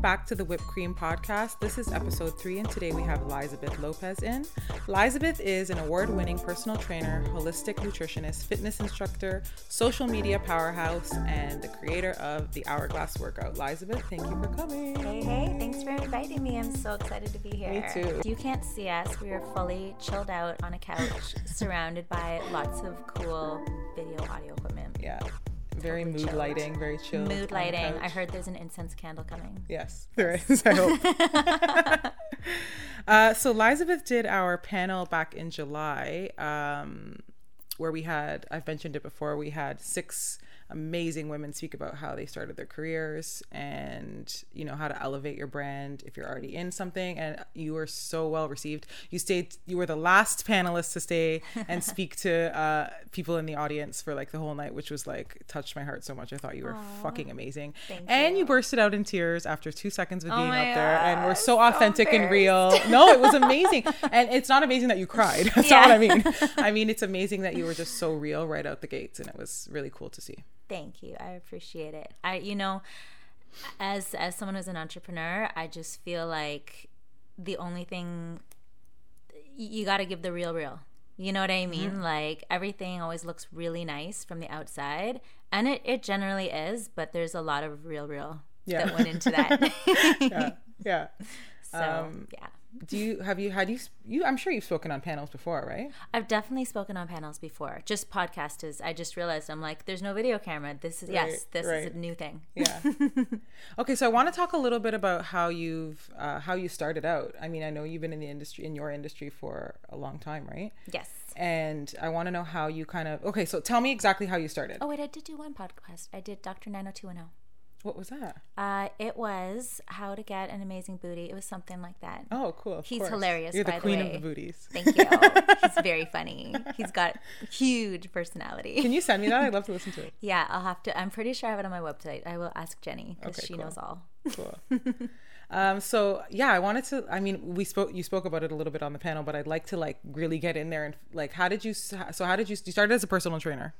Welcome back to the Whipped Cream Podcast. This is episode three, and today we have Elizabeth Lopez in. Elizabeth is an award winning personal trainer, holistic nutritionist, fitness instructor, social media powerhouse, and the creator of the Hourglass Workout. Elizabeth, thank you for coming. Hey, hey, thanks for inviting me. I'm so excited to be here. Me too. You can't see us. We are fully chilled out on a couch, surrounded by lots of cool video audio equipment. Yeah. Very Totally mood chilled. lighting, very chill. Mood lighting. I heard there's an incense candle coming. Yes, there is. I hope. uh, so Elizabeth did our panel back in July, um, where we had I've mentioned it before. We had six amazing women speak about how they started their careers and you know how to elevate your brand if you're already in something. And you were so well received. You stayed. You were the last panelist to stay and speak to uh, people in the audience for like the whole night, which was like touched my heart so much. I thought you were fucking amazing. Thank and you you. bursted out in tears after two seconds of Oh being up there and we're God, so so authentic and real no it was amazing and it's not amazing that you cried that's not what i mean i mean it's amazing that you were just so real right out the gates and it was really cool to see Thank you. I appreciate it. I you know, as as someone who's an entrepreneur, I just feel like the only thing you got to give the real real. You know what I mean? Mm-hmm. Like everything always looks really nice from the outside, and it it generally is, but there's a lot of real real Yeah. that went into that. yeah yeah so, Um, yeah. Do you have you had you you i'm sure you've spoken on panels before right I've definitely spoken on panels before. Just podcast is I just realized I'm like there's no video camera. This is yes, this right. is a new thing. yeah okay so i want to talk a little bit about how you've uh, how you started out i mean i know you've been in the industry in your industry for a long time right Yes. and i want to know how you kind of okay so tell me exactly how you started Oh wait, I did do one podcast. I did Dr. 90210. What was that Uh, it was how to get an amazing booty. It was something like that. oh cool He's course. hilarious, you're the by the queen way. of the booties Thank you. He's very funny. He's got huge personality. Can you send me that? I'd love to listen to it. yeah, I'll have to. I'm pretty sure I have it on my website. I will ask Jenny because Okay, she cool. knows all. Cool. um, so yeah, I wanted to. I mean, we spoke. You spoke about it a little bit on the panel, but I'd like to like really get in there and like, how did you? So how did you? You started as a personal trainer.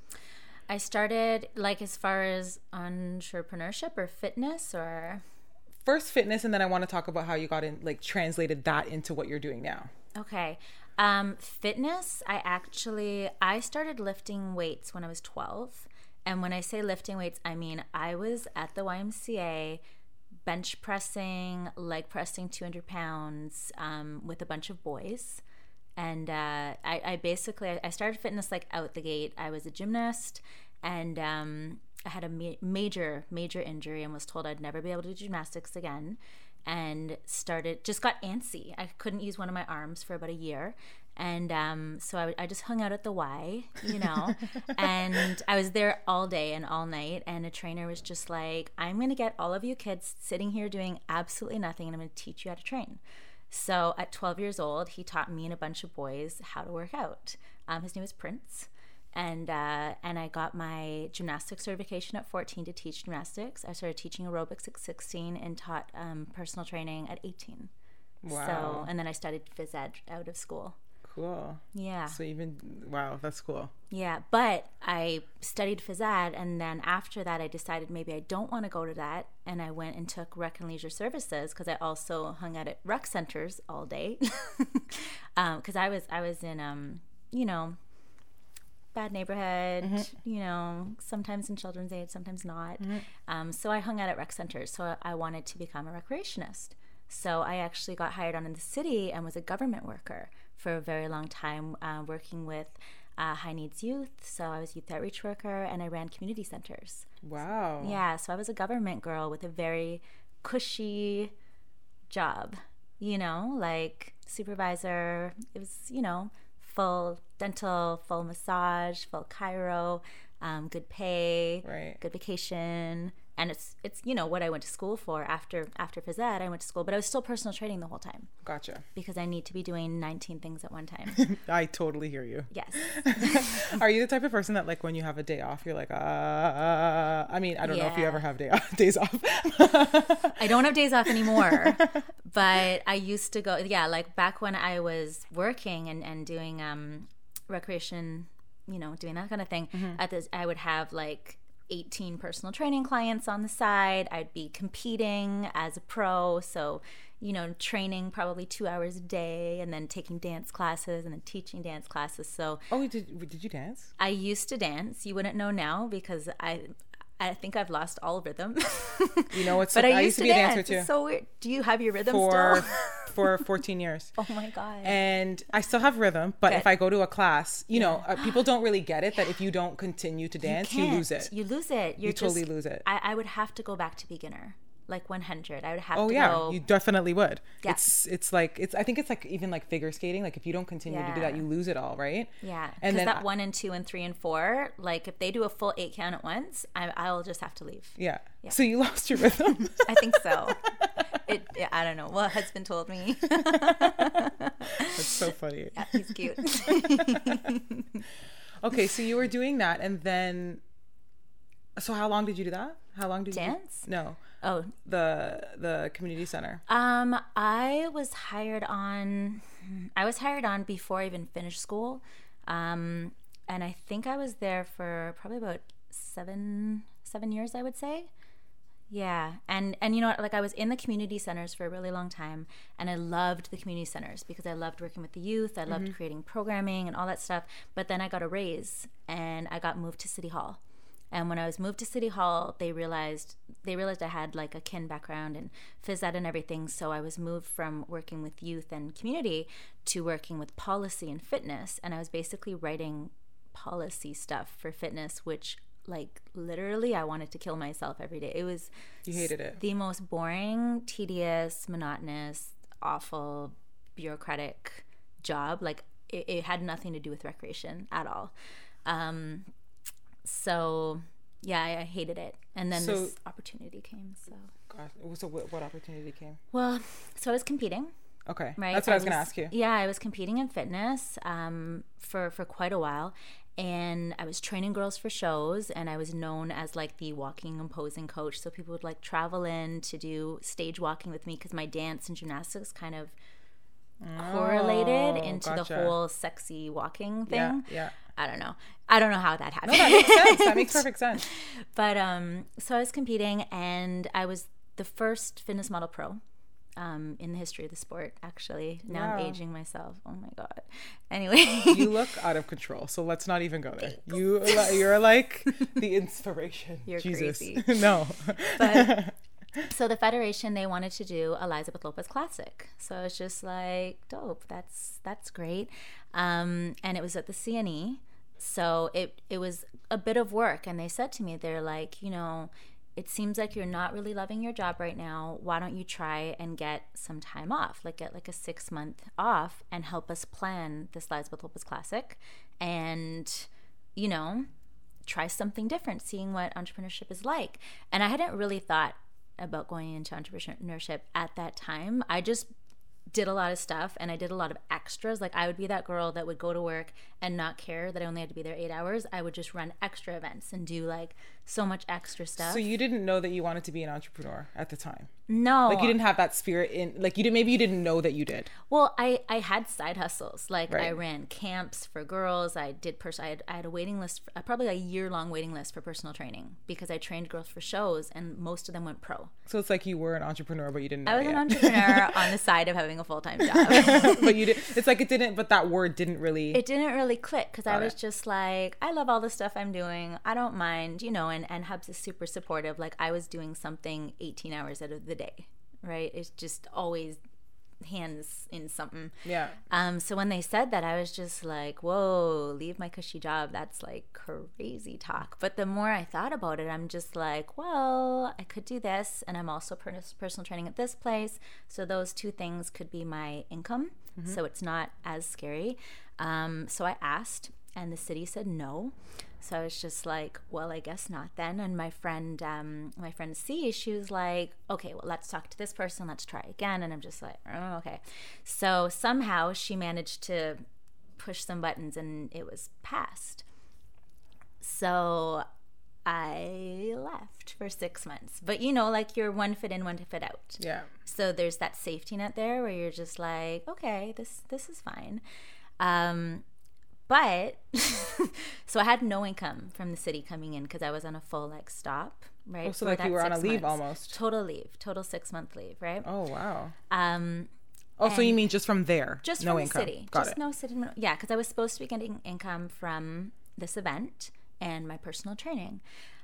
I started like as far as entrepreneurship or fitness or First fitness, and then I want to talk about how you got in, like, translated that into what you're doing now. Okay. Um, fitness, I actually I started lifting weights when I was 12. And when I say lifting weights, I mean I was at the YMCA bench pressing, leg pressing 200 pounds um, with a bunch of boys. And uh, I, I basically I started fitness like out the gate. I was a gymnast, and um, I had a ma- major major injury and was told I'd never be able to do gymnastics again. And started just got antsy. I couldn't use one of my arms for about a year, and um, so I, I just hung out at the Y, you know, and I was there all day and all night. And a trainer was just like, "I'm going to get all of you kids sitting here doing absolutely nothing, and I'm going to teach you how to train." So at 12 years old, he taught me and a bunch of boys how to work out. Um, his name is Prince. And uh, and I got my gymnastics certification at 14 to teach gymnastics. I started teaching aerobics at 16 and taught um, personal training at 18. Wow. So and then I studied phys ed out of school. Cool. Yeah, So even wow, that's cool. yeah. But I studied phys ed, and then after that, I decided maybe I don't want to go to that, and I went and took rec and leisure services because I also hung out at rec centers all day. Because I was I was in um you know bad neighborhood, you know, sometimes in children's aid, sometimes not. Um, so I hung out at rec centers. So I wanted to become a recreationist. So I actually got hired on in the city and was a government worker for a very long time, uh, working with uh, high needs youth. So I was youth outreach worker and I ran community centers. Wow. Yeah, so I was a government girl with a very cushy job, you know, like supervisor. It was, you know, full dental, full massage, full chiro, um, good pay, Right. good vacation. And it's it's you know what I went to school for after after phys ed. I went to school, but I was still personal training the whole time Gotcha. because I need to be doing 19 things at one time. I totally hear you. yes. Are you the type of person that like when you have a day off, you're like, uh, I mean, I don't know if you ever have day days off. I don't have days off anymore, but I used to go. Yeah, like back when I was working and and doing um recreation, you know, doing that kind of thing. At this, I would have like 18 personal training clients on the side. I'd be competing as a pro. So, you know, training probably two hours a day and then taking dance classes and then teaching dance classes. So, Oh, did did you dance? I used to dance. You wouldn't know now because I. I think I've lost all rhythm. You know what's but so, I, used to to be a dancer too It's so weird. Do you have your rhythm for still? for 14 years. oh my god. and I still have rhythm. But if I go to a class, you know, uh, people don't really get it that if you don't continue to dance, you, can't. lose it. You lose it. You're You totally just- lose it. I, I would have to go back to beginner, like 100. I would have Oh to yeah, go. you definitely would. Yeah. It's it's like it's I think it's like even like figure skating. Like if you don't continue to do that, you lose it all, right? yeah, And then that one and two and three and four, like if they do a full eight count at once, I, I'll just have to leave. Yeah. So you lost your rhythm. I think so. it, yeah, I don't know. What husband told me. That's so funny. yeah, he's cute. Okay, so you were doing that, and then. So how long did you do that? How long did Dance? you? Dance? No, oh, the the community center. Um, I was hired on. I was hired on before I even finished school, um, and I think I was there for probably about seven seven years. I would say. Yeah, and and you know what, like I was in the community centers for a really long time, and I loved the community centers because I loved working with the youth. I loved creating programming and all that stuff. But then I got a raise, and I got moved to City Hall. And when I was moved to City Hall, they realized they realized I had like a kin background and phys ed and everything. So I was moved from working with youth and community to working with policy and fitness. And I was basically writing policy stuff for fitness, which like literally I wanted to kill myself every day. It was You hated it. the most boring, tedious, monotonous, awful, bureaucratic job. Like it, it had nothing to do with recreation at all. Um, so yeah, I, I hated it. And then So- this opportunity came. So so what, what opportunity came? well, so I was competing. Okay, Right. that's what I was, gonna ask you. Yeah, I was competing in fitness um, for for quite a while, and I was training girls for shows, and I was known as like the walking and posing coach. So people would like travel in to do stage walking with me because my dance and gymnastics kind of correlated Oh, into gotcha. the whole sexy walking thing. Yeah, yeah. I don't know. I don't know how that happened. That makes sense. That makes perfect sense. But um, so I was competing, and I was the first fitness model pro um, in the history of the sport. Actually, now I'm aging myself. Oh my god. Anyway, You look out of control, so let's not even go there. You you're like the inspiration. You're Jesus. crazy. no. But- so the federation they wanted to do Elizabeth Lopez Classic. So it's just like dope. That's that's great. Um, and it was at the CNE. So it it was a bit of work. And they said to me, they're like, you know, it seems like you're not really loving your job right now. Why don't you try and get some time off? Like get like a six month off and help us plan this Elizabeth Lopez Classic. And you know, try something different, seeing what entrepreneurship is like. And I hadn't really thought about going into entrepreneurship at that time. I just did a lot of stuff and I did a lot of extras. Like I would be that girl that would go to work and not care that I only had to be there eight hours. I would just run extra events and do like so much extra stuff. So you didn't know that you wanted to be an entrepreneur at the time. no, Like you didn't have that spirit in like you didn't maybe you didn't know that you did. Well, I I had side hustles. Like I ran camps for girls. I did pers- I had, I had a waiting list, for, uh, probably a year long waiting list for personal training because I trained girls for shows, and most of them went pro. So it's like you were an entrepreneur but you didn't know I was an entrepreneur on the side of having a full time job. but you did it's like it didn't but that word didn't really it didn't really click because I was it. just like, I love all the stuff I'm doing. I don't mind, you know. And and Hubs is super supportive. Like I was doing something 18 hours out of the day, right? It's just always hands in something. Yeah. Um, so when they said that, I was just like, whoa, leave my cushy job. That's like crazy talk. But the more I thought about it, I'm just like, well, I could do this. And I'm also per- personal training at this place. So those two things could be my income. So it's not as scary. Um, so I asked, and the city said no. So I was just like, well, I guess not then. And my friend, um, my friend C, she was like, okay, well, let's talk to this person. Let's try again. And I'm just like, oh, okay. So somehow she managed to push some buttons and it was passed. So I left for six months. But you know, like you're one foot in, one foot out. Yeah. So there's that safety net there where you're just like, okay, this this is fine. Um, but so I had no income from the city coming in because I was on a full like stop, right? Oh, so like you were on a leave months. almost. Total leave, total six month leave, right? Oh wow. Um, Oh, so you mean just from there? just no from income. the city, Got just it. no city. no- Yeah, because I was supposed to be getting income from this event and my personal training.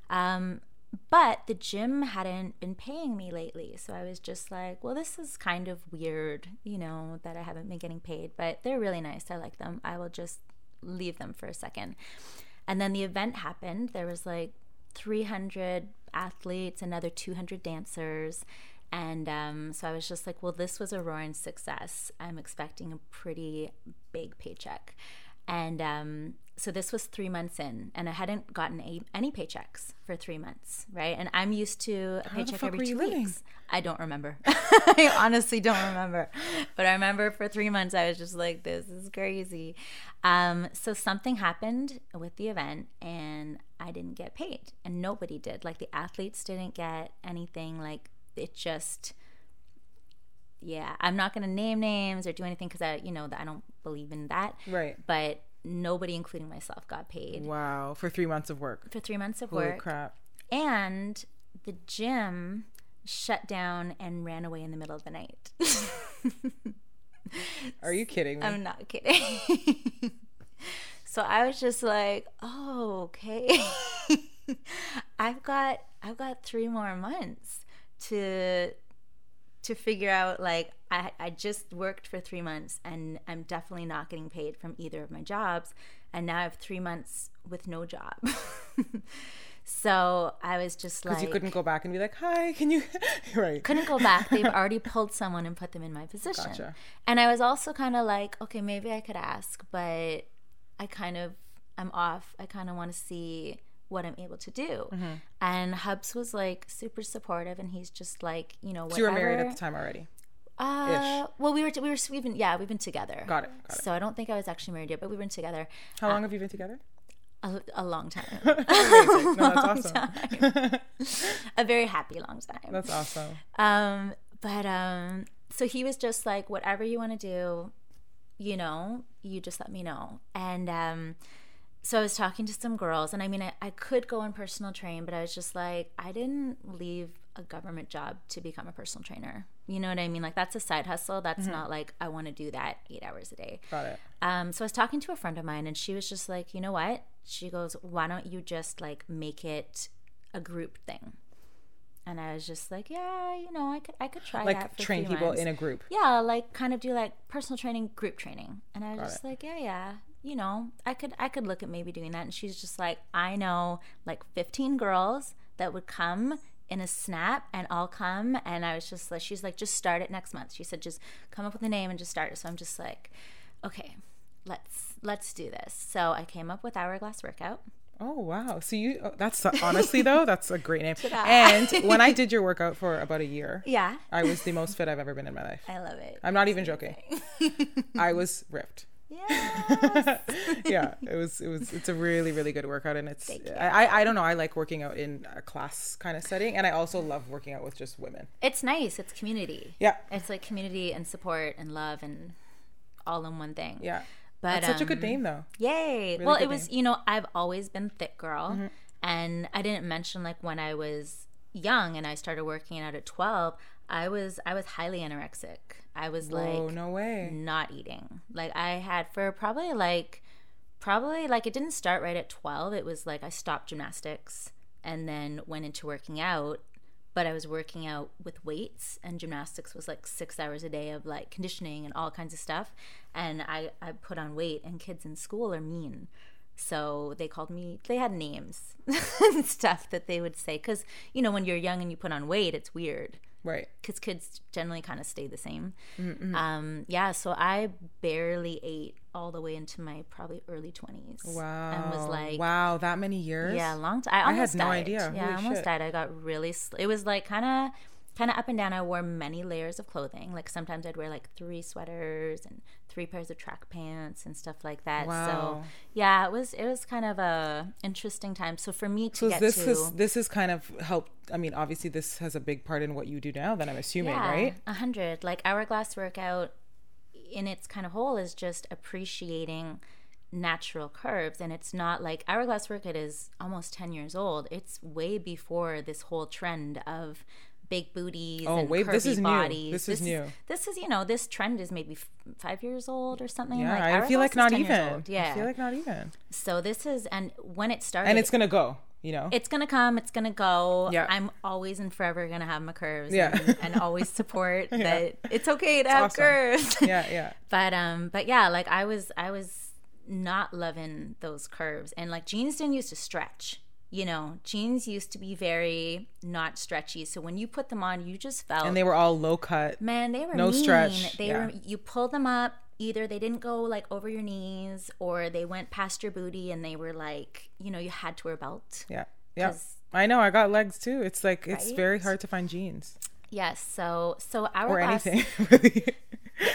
Um, but the gym hadn't been paying me lately. So I was just like, well, this is kind of weird, you know, that I haven't been getting paid, but they're really nice. I like them. I will just leave them for a second. And then the event happened. There was like 300 athletes, another 200 dancers. And um, so I was just like, well, this was a roaring success. I'm expecting a pretty big paycheck. And um, so this was three months in, and I hadn't gotten a, any paychecks for three months, right? And I'm used to a paycheck every two living? weeks. I don't remember. I honestly don't remember. But I remember for three months, I was just like, this is crazy. Um, so something happened with the event, and I didn't get paid, and nobody did. Like the athletes didn't get anything. Like it just, yeah. I'm not gonna name names or do anything because I, you know, I don't believe in that. Right. But nobody, including myself, got paid Wow. For three months of work. for three months of Holy work crap. and the gym shut down and ran away in the middle of the night. Are you kidding me? I'm not kidding. so I was just like, "Oh, okay. I've got I've got 3 more months to to figure out like I I just worked for 3 months and I'm definitely not getting paid from either of my jobs and now I have 3 months with no job." so I was just like Because you couldn't go back and be like, "Hi, can you?" right. couldn't go back. They've already pulled someone and put them in my position. Gotcha. And I was also kind of like, okay, maybe I could ask, but I kind of I'm off. I kind of want to see what I'm able to do. Mm-hmm. And Hubs was like super supportive, and he's just like, you know, So you were married at the time already. Uh, well, we were we were we've been yeah we've been together. Got it. Got it. So I don't think I was actually married yet, but we've been together How long have you been together? a, a long time, No, that's awesome. a very happy long time. That's awesome. Um, but um, so he was just like, whatever you want to do, you know, you just let me know. And um, so I was talking to some girls, and I mean, I, I could go on personal train, but I was just like, I didn't leave a government job to become a personal trainer. You know what I mean? Like that's a side hustle. That's not like I want to do that eight hours a day. Got it. Um, so I was talking to a friend of mine, and she was just like, you know what? She goes, why don't you just like make it a group thing? And I was just like, yeah, you know, I could, I could try that. Like for train people months. in a group. yeah, like kind of do like personal training, group training. And I was Got just it. like, yeah, yeah, you know, I could, I could look at maybe doing that. And she's just like, I know like 15 girls that would come in a snap and I'll come. And I was just like, she's like, just start it next month. She said, just come up with a name and just start it. So I'm just like, okay, let's, let's do this. So I came up with Hourglass Workout. Oh wow! So you oh, that's honestly though that's a great name. And when I did your workout for about a year, Yeah. I was the most fit I've ever been in my life. I love it. I'm not even joking. I was ripped. Yeah. yeah, it was it was it's a really really good workout and it's I I- don't know I like working out in a class kind of setting and I also love working out with just women. It's nice. It's community. Yeah. It's like community and support and love and all in one thing. Yeah. But That's such a good um, name though. Yay. well, it was, you know, I've always been thick girl. Mm-hmm. And I didn't mention like when I was young and I started working out at 12, I was I was highly anorexic. I was Oh like no way. not eating. Like I had for probably like probably like it didn't start right at 12. It was like I stopped gymnastics and then went into working out, but I was working out with weights and gymnastics was like 6 hours a day of like conditioning and all kinds of stuff and I I put on weight and kids in school are mean. So they called me, they had names and stuff that they would say. Cause, you know, when you're young and you put on weight, it's weird Right. because kids generally kind of stay the same. Mm-hmm. Um, yeah, so I barely ate all the way into my probably early twenties. Wow. and was like, wow, that many years? yeah, long time. I, had almost no died. idea. Yeah, I almost shit. died. I got really. Sl- it was like kind of, kind of up and down. I wore many layers of clothing. Like sometimes I'd wear like three sweaters and three pairs of track pants and stuff like that. Wow. So yeah, it was it was kind of a interesting time. So for me to So get this to is this is kind of helped. I mean, obviously, this has a big part in what you do now. Then I'm assuming, right? A hundred. Like hourglass workout in its kind of whole is just appreciating natural curves and it's not like hourglass workout is almost 10 years old it's way before this whole trend of big booties Oh, and wait, curvy this is new. bodies This is new. this is you know this trend is maybe f- five years old or something Yeah, like I feel like not even. yeah I feel like not even. so this is and when it started And it's gonna go. You know. it's gonna come it's gonna go Yeah. i'm always and forever gonna have my curves Yeah. and, and always support that it's okay to have awesome. curves yeah, yeah. but um but yeah like i was i was not loving those curves and like jeans didn't used to stretch you know jeans used to be very not stretchy so when you put them on you just felt And they were all low cut. man they were no mean. stretch, they yeah. were you pull them up either they didn't go like over your knees or they went past your booty and they were like you know you had to wear a belt Yeah. Yeah. I know. I got legs too. It's like it's very hard to find jeans yes so so our or anything.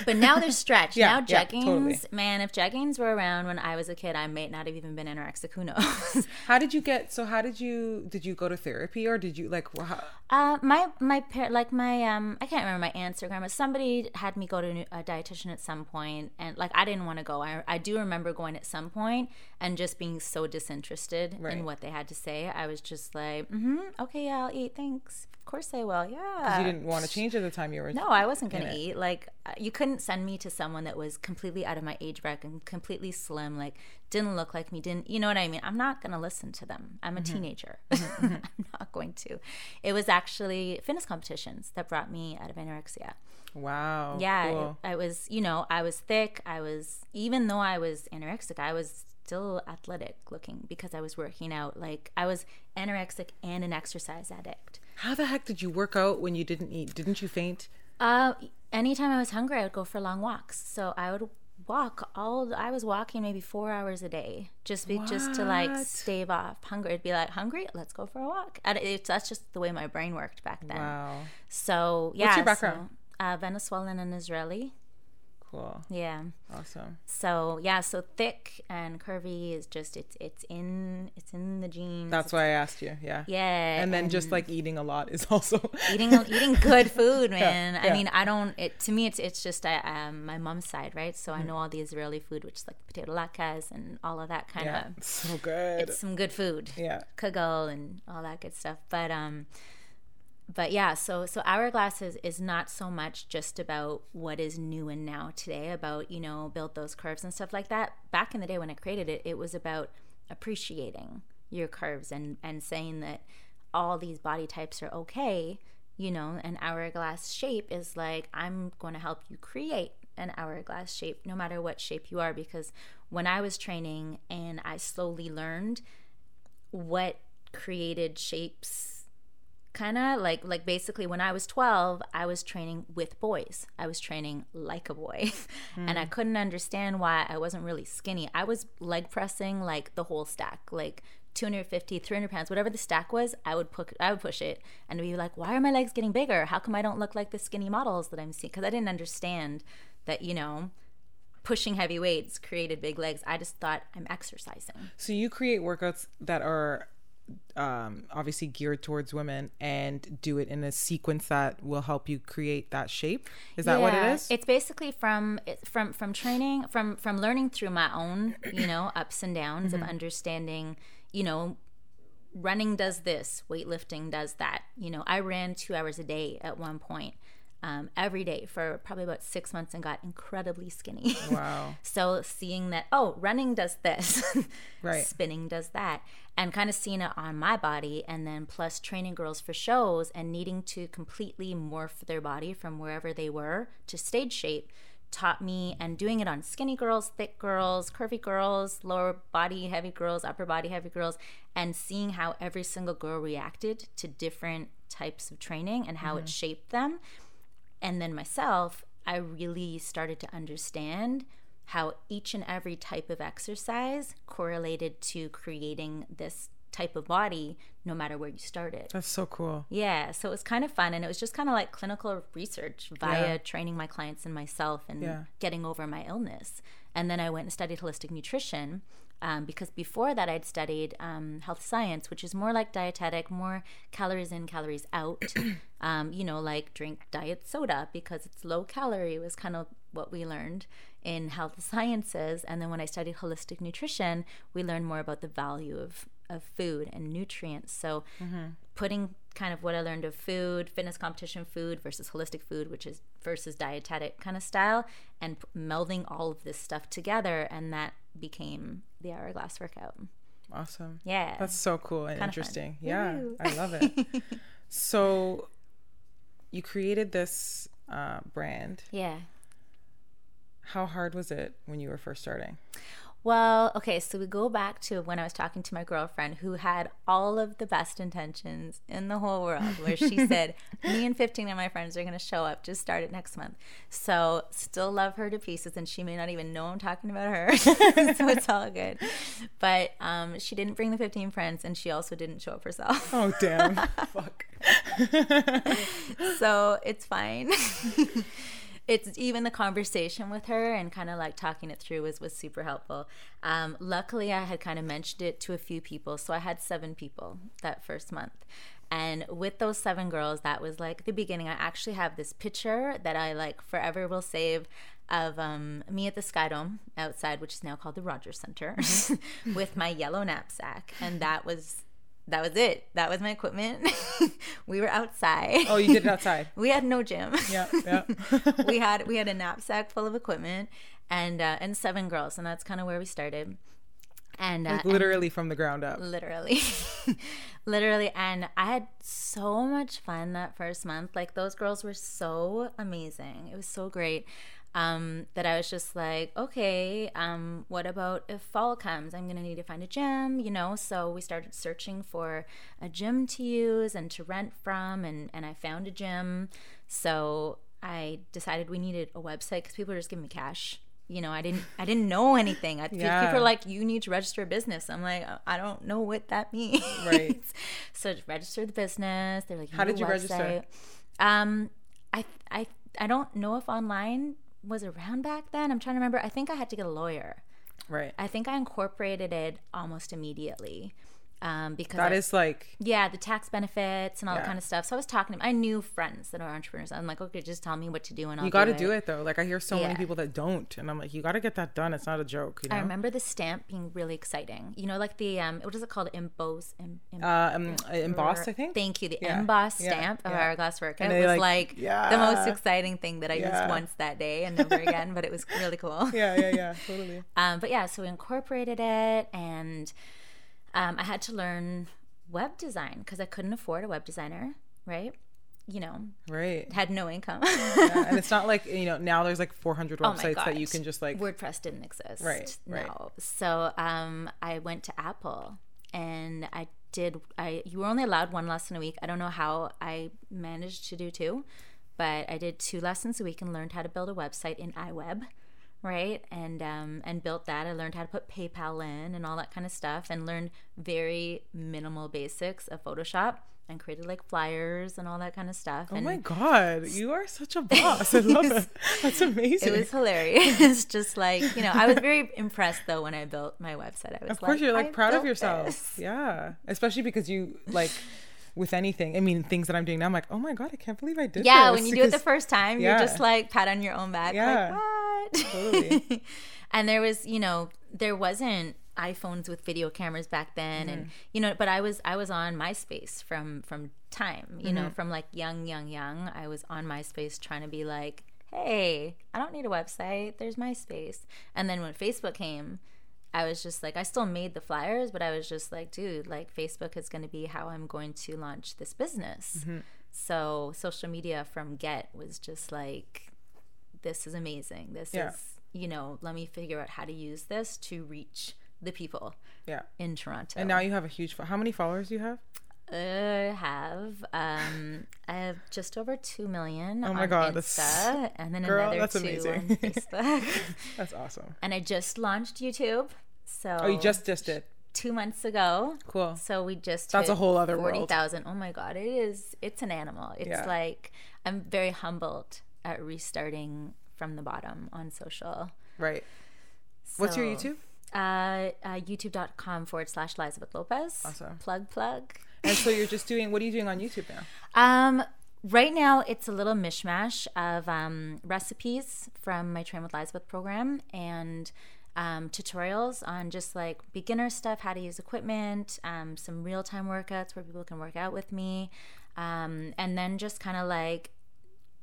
but now they're stretched. Yeah, now yeah, jeggings, totally. man, if jeggings were around when I was a kid, I might not have even been anorexic. Who knows? how did you get? So how did you? Did you go to therapy or did you like? How, uh, my my par- like my um, I can't remember my aunt's or grandma. Somebody had me go to a dietitian at some point, and like I didn't want to go. I I do remember going at some point and just being so disinterested Right. in what they had to say. I was just like, mm-hmm, okay, yeah, I'll eat. Thanks. Of course I will. Yeah. you didn't want to change at the time you were. No, I wasn't going to eat. Like, uh, you couldn't send me to someone that was completely out of my age bracket and completely slim, like, didn't look like me, didn't, you know what I mean? I'm not going to listen to them. I'm a mm-hmm. teenager. Mm-hmm. I'm mm-hmm. not going to. It was actually fitness competitions that brought me out of anorexia. Wow. Yeah, cool. it- I was, you know, I was thick. I was, even though I was anorexic, I was still athletic looking because I was working out. Like, I was anorexic and an exercise addict. How the heck did you work out when you didn't eat? Didn't you faint? Uh, anytime I was hungry, I would go for long walks. So I would walk all. I was walking maybe four hours a day, just be, just to like stave off hunger. It'd be like hungry, let's go for a walk. And it's that's just the way my brain worked back then. Wow. So yeah. What's your background? So, uh, Venezuelan and Israeli. Cool. Yeah. Awesome. So yeah. So thick and curvy is just it's it's in it's in the genes. That's why I asked you. Yeah. yeah. And then just like eating a lot is also. eating eating good food, man. yeah. I mean, I don't. It to me, it's it's just uh, um, my mom's side, right? So I know all the Israeli food, which is like potato latkes and all of that kind yeah. of. So good. It's some good food, Yeah. kugel and all that good stuff. But um, but yeah, so so hourglass is, is not so much just about what is new and now today about you know build those curves and stuff like that. Back in the day when I created it, it was about appreciating your curves and and saying that all these body types are okay. You know, an hourglass shape is like I'm going to help you create an hourglass shape, no matter what shape you are. Because when I was training and I slowly learned what created shapes kind of like like basically when i was 12 i was training with boys. I was training like a boy. And i hmm. couldn't understand why i wasn't really skinny. I was leg pressing like the whole stack like 250 300 pounds whatever the stack was i would put i would push it and be like why are my legs getting bigger? How come i don't look like the skinny models that i'm seeing? Because i didn't understand that you know pushing heavy weights created big legs. I just thought i'm exercising. So you create workouts that are um, obviously geared towards women and do it in a sequence that will help you create that shape. Is that what it Yeah, is? It's basically from from from training from from learning through my own you know ups and downs Mm-hmm. of understanding you know running does this weightlifting does that you know I ran two hours a day at one point um, every day for probably about six months and got incredibly skinny. wow. So seeing that, oh, running does this, Right. spinning does that, and kind of seeing it on my body, and then plus training girls for shows and needing to completely morph their body from wherever they were to stage shape taught me and doing it on skinny girls, thick girls, curvy girls, lower body heavy girls, upper body heavy girls, and seeing how every single girl reacted to different types of training and how it shaped them and then myself, I really started to understand how each and every type of exercise correlated to creating this type of body no matter where you started. That's so cool. Yeah, so it was kind of fun and it was just kind of like clinical research via Yeah. training my clients and myself and Yeah. getting over my illness. And then I went and studied holistic nutrition um, because before that I'd studied um, health science, which is more like dietetic, more calories in, calories out. um, you know, like drink diet soda because it's low calorie was kind of what we learned. in health sciences. And then when I studied holistic nutrition, we learned more about the value of, of food and nutrients. So putting kind of what I learned of food, fitness competition food versus holistic food, which is versus dietetic kind of style, and p- melding all of this stuff together. And that became the hourglass workout. Awesome. Yeah. That's so cool and Kinda fun. interesting. Yeah, Woo. I love it. so, you created this uh, brand. yeah. How hard was it when you were first starting? Well, okay, so we go back to when I was talking to my girlfriend who had all of the best intentions in the whole world, where she said, Me and 15 of my friends are going to show up, just start it next month. So, still love her to pieces, and she may not even know I'm talking about her. so, it's all good. But um, she didn't bring the 15 friends, and she also didn't show up herself. Oh, damn. Fuck. so it's fine. It's even the conversation with her and kind of like talking it through was was super helpful. Um, luckily, I had kind of mentioned it to a few people, so I had seven people that first month. And with those seven girls, that was like the beginning. I actually have this picture that I like forever will save of um, me at the Sky Dome outside, which is now called the Rogers Center, with my yellow knapsack, and that was that was it. That was my equipment. we were outside. Oh, you did it outside. We had no gym. Yeah, yeah. we had we had a knapsack full of equipment and uh, and seven girls, and that's kind of where we started. And, uh, Like literally from the ground up. literally literally and i had so much fun that first month like those girls were so amazing it was so great um, that i was just like okay um, what about if fall comes? I'm gonna need to find a gym you know? So we started searching for a gym to use and to rent from and, and i found a gym. So i decided we needed a website because people were just giving me cash. You know i didn't i didn't know anything. I, Yeah. people are like you need to register a business. I'm like i don't know what that means. Right. so register the business. They're like How did you register? um i i i don't know if online was around back then. I'm trying to remember. I think i had to get a lawyer. Right. i think i incorporated it almost immediately um because That I- is like, yeah, the tax benefits and all Yeah. that kind of stuff. So I was talking to I knew friends that are entrepreneurs. I'm like, okay, just tell me what to do and I'll you got to do do it though. Like, I hear so many people that don't. And I'm like, you got to get that done. It's not a joke, you know? I remember the stamp being really exciting. You know, like the um, what is it called? Emboss, em, em, uh, um, embossed, I think. Thank you. The Yeah. embossed Yeah. stamp of Yeah. Hourglass and it was like- like, the most exciting thing that I Yeah. used once that day and never again. but it was really cool. yeah, yeah, yeah. Totally. Um, but yeah, so we incorporated it, and um, I had to learn web design because I couldn't afford a web designer, right? You know, Right. had no income. Yeah, and it's not like you know now there's like 400 Oh websites that you can just like WordPress didn't exist. Right, right. No. So um, I went to Apple and I did. I you were only allowed one lesson a week. I don't know how I managed to do two, but I did two lessons a week and learned how to build a website in iWeb. Right and um, and built that. I learned how to put PayPal in and all that kind of stuff, and learned very minimal basics of Photoshop, and created like flyers and all that kind of stuff. Oh and my god, you are such a boss. I love it. That's amazing. it was hilarious. Just like you know, I was very impressed though when I built my website. I was of course you're like "I proud of yourself. this." Yeah. Especially because you like with anything. I mean, things that I'm doing now, I'm like, oh my god, I can't believe I did this. Yeah, this. when you do it the first time, Yeah. you're just like pat on your own back. Yeah. Like what? Totally. and there was, you know, there wasn't iPhones with video cameras back then, and Mm-hmm. you know, but I was I was on MySpace from from time, you know, Mm-hmm. from like young, young, young. I was on MySpace trying to be like, hey, I don't need a website. There's MySpace. And then when Facebook came. I was just like, I still made the flyers, but I was just like, dude, like Facebook is going to be how I'm going to launch this business. Mm-hmm. So social media from Get was just like, this is amazing. This Yeah. is, you know, let me figure out how to use this to reach the people yeah. in Toronto. And now you have a huge. fo- How many followers do you have? I have um I have just over two million Oh my on God, that's- Insta, and then Girl, another that's two amazing. on Facebook. That's awesome. and I just launched YouTube. So Oh, you just just did. two months ago. Cool. So we just That's a whole other world. forty thousand. Oh my god, it is. It's an animal. It's Yeah. like I'm very humbled at restarting from the bottom on social. Right. What's your So, YouTube? Uh, uh, YouTube.com forward slash Elizabeth Lopez. Awesome. Plug plug. And so you're just doing. What are you doing on YouTube now? Um, right now it's a little mishmash of um, recipes from my Train with Elizabeth program and um, tutorials on just like beginner stuff, how to use equipment, um, some real time workouts where people can work out with me, um, and then just kind of like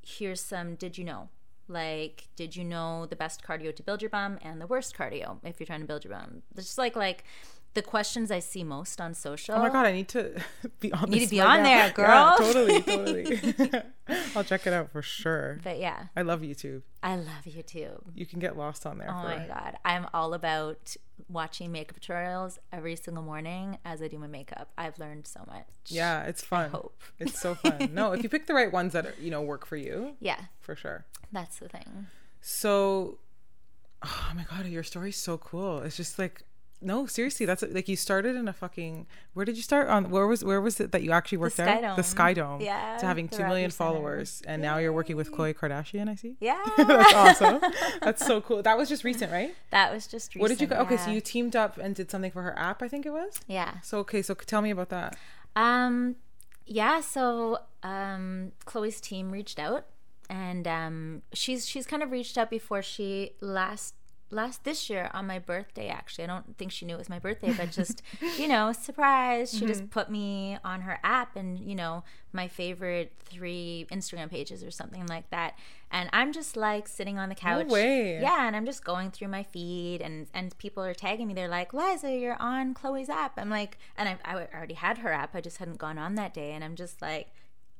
here's some did you know? Like did you know the best cardio to build your bum and the worst cardio if you're trying to build your bum? Just like like the questions I see most on social. Oh my god, I need to be on. Need to be right on now. there, Yeah, girl. totally, totally. I'll check it out for sure. But yeah, I love YouTube. I love YouTube. You can get lost on there. Oh for my god, I'm all about watching makeup tutorials every single morning as I do my makeup. I've learned so much. Yeah, it's fun. hope. It's so fun. no, if you pick the right ones that are, you know work for you, Yeah, for sure. that's the thing. So, oh my god, your story's so cool. It's just like. No, seriously, that's like you started in a fucking. Where did you start on? Where was where was it that you actually worked Sky out? Dome. The Sky Dome. Yeah, To having two million followers, and now you're working with Khloe Kardashian. I see. Yeah, That's awesome. That's so cool. That was just recent, right? that was just. Recent, What did you go? Okay, so you teamed up and did something for her app, I think it was. Yeah. So okay, so tell me about that. Um, yeah. So, um, Khloe's team reached out, and um, she's she's kind of reached out before she last last this year on my birthday. Actually, I don't think she knew it was my birthday, but just you know, surprise. She just mm-hmm. put me on her app, and you know, my favorite three Instagram pages or something like that. And I'm just like sitting on the couch. way. Yeah, and I'm just going through my feed, and and people are tagging me. They're like, "Liza, you're on Khloe's app." I'm like, and I, I already had her app. I just hadn't gone on that day, and I'm just like,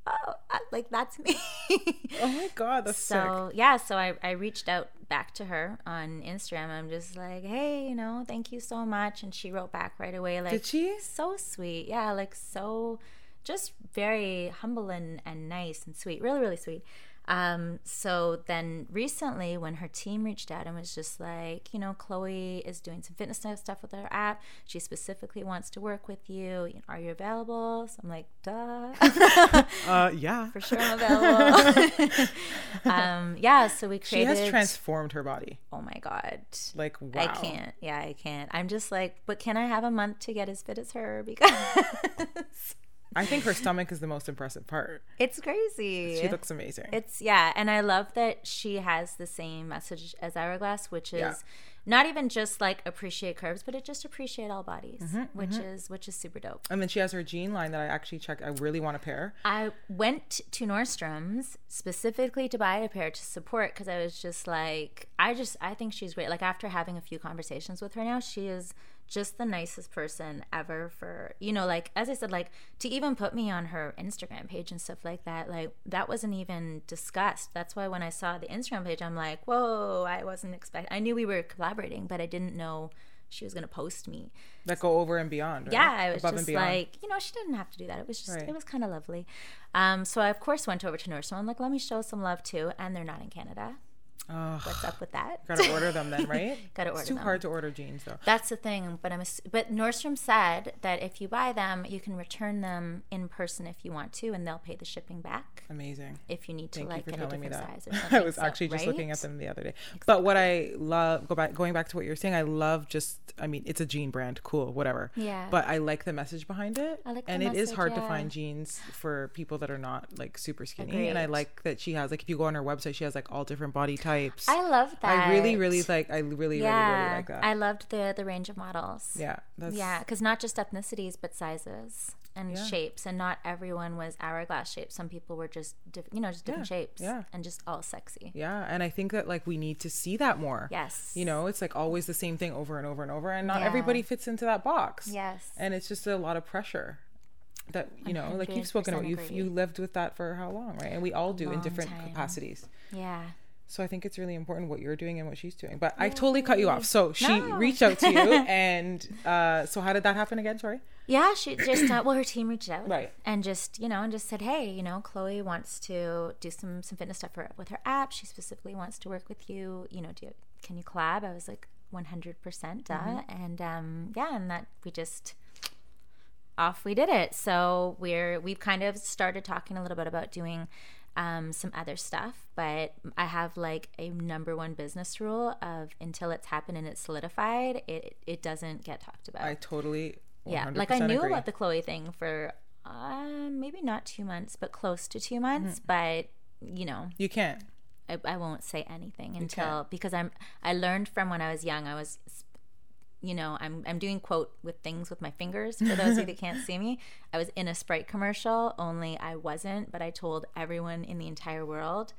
"Oh, uh, like that's me." Oh my god, that's sick. so yeah, so I I reached out back to her on Instagram. I'm just like, "Hey, you know, thank you so much," and she wrote back right away, like, Did she? so sweet. Yeah, like so just very humble and, and nice and sweet. Really, really sweet. Um, so then recently when her team reached out and was just like, you know, Khloe is doing some fitness stuff with her app. She specifically wants to work with you. Are you available? So I'm like, duh. Uh, yeah. For sure I'm available. um, yeah, so we created. She has transformed her body. Oh my god. Like wow. I can't. Yeah, I can't. I'm just like, but can I have a month to get as fit as her? Because I think her stomach is the most impressive part. it's crazy. She looks amazing. It's yeah, and I love that she has the same message as Hourglass, which is Yeah. not even just like appreciate curves, but it just appreciate all bodies, Mm-hmm, which is which is super dope. and then she has her jean line that I actually checked. I really want a pair. I went to Nordstrom's specifically to buy a pair to support because I was just like, I just I think she's great. Like after having a few conversations with her now, she is just the nicest person ever for you know like as i said like to even put me on her instagram page and stuff like that like that wasn't even discussed that's why when i saw the instagram page i'm like whoa i wasn't expect i knew we were collaborating but i didn't know she was going to post me That go over and beyond. Right? yeah i was Above just like you know she didn't have to do that it was just Right. it was kind of lovely um so i of course went over to nordstrom i'm like let me show some love too and they're not in canada Ugh, what's up with that gotta order them then, right? Gotta It's too them. hard to order jeans though. That's the thing, but I'm ass- but Nordstrom said that if you buy them, you can return them in person if you want to, and they'll pay the shipping back Amazing. if you need to Thank like you for get a different that. size or something. I was So- actually just looking at them the other day. But what I love, go back, going back to what you're saying, I love just, I mean, it's a jean brand, cool, whatever. Yeah. But I like the message behind it, I like the and it is message, hard to find jeans for people that are not like super skinny. And I like that she has, like, if you go on her website, she has like all different body types. I love that. I really, really like. I really, yeah, really, really like that. I loved the the range of models. yeah, that's Yeah, because not just ethnicities, but sizes and Yeah. shapes, and not everyone was hourglass shaped. Some people were just, diff- you know, just different Yeah, shapes, yeah. and just all sexy. yeah. And I think that like we need to see that more. Yes. You know, it's like always the same thing over and over and over, and not Yeah. everybody fits into that box. Yes. and it's just a lot of pressure that you know like you've spoken about you've you lived with that for how long right and we all do in different time. capacities yeah. So i think it's really important what you're doing and what she's doing but i totally cut you off so she No. reached out to you and uh so how did that happen again sorry Yeah, she just uh, well, her team reached out, Right. and just you know, and just said, hey, you know, Khloe wants to do some some fitness stuff for, with her app. She specifically wants to work with you. You know, do can you collab? I was like, one hundred percent, Mm-hmm. and um, yeah, and that we just off we did it. So we're we've kind of started talking a little bit about doing. Um, some other stuff, but I have like a number one business rule of until it's happened and it's solidified, it it doesn't get talked about i totally yeah like i knew agree. about the khloe thing for uh, maybe not two months, but close to two months. Mm-hmm. But you know, You can't. I, I won't say anything until because I'm I learned from when I was young. I was you know, I'm I'm doing quote with things with my fingers for those of you that can't see me. I was in a Sprite commercial, only I wasn't, but I told everyone in the entire world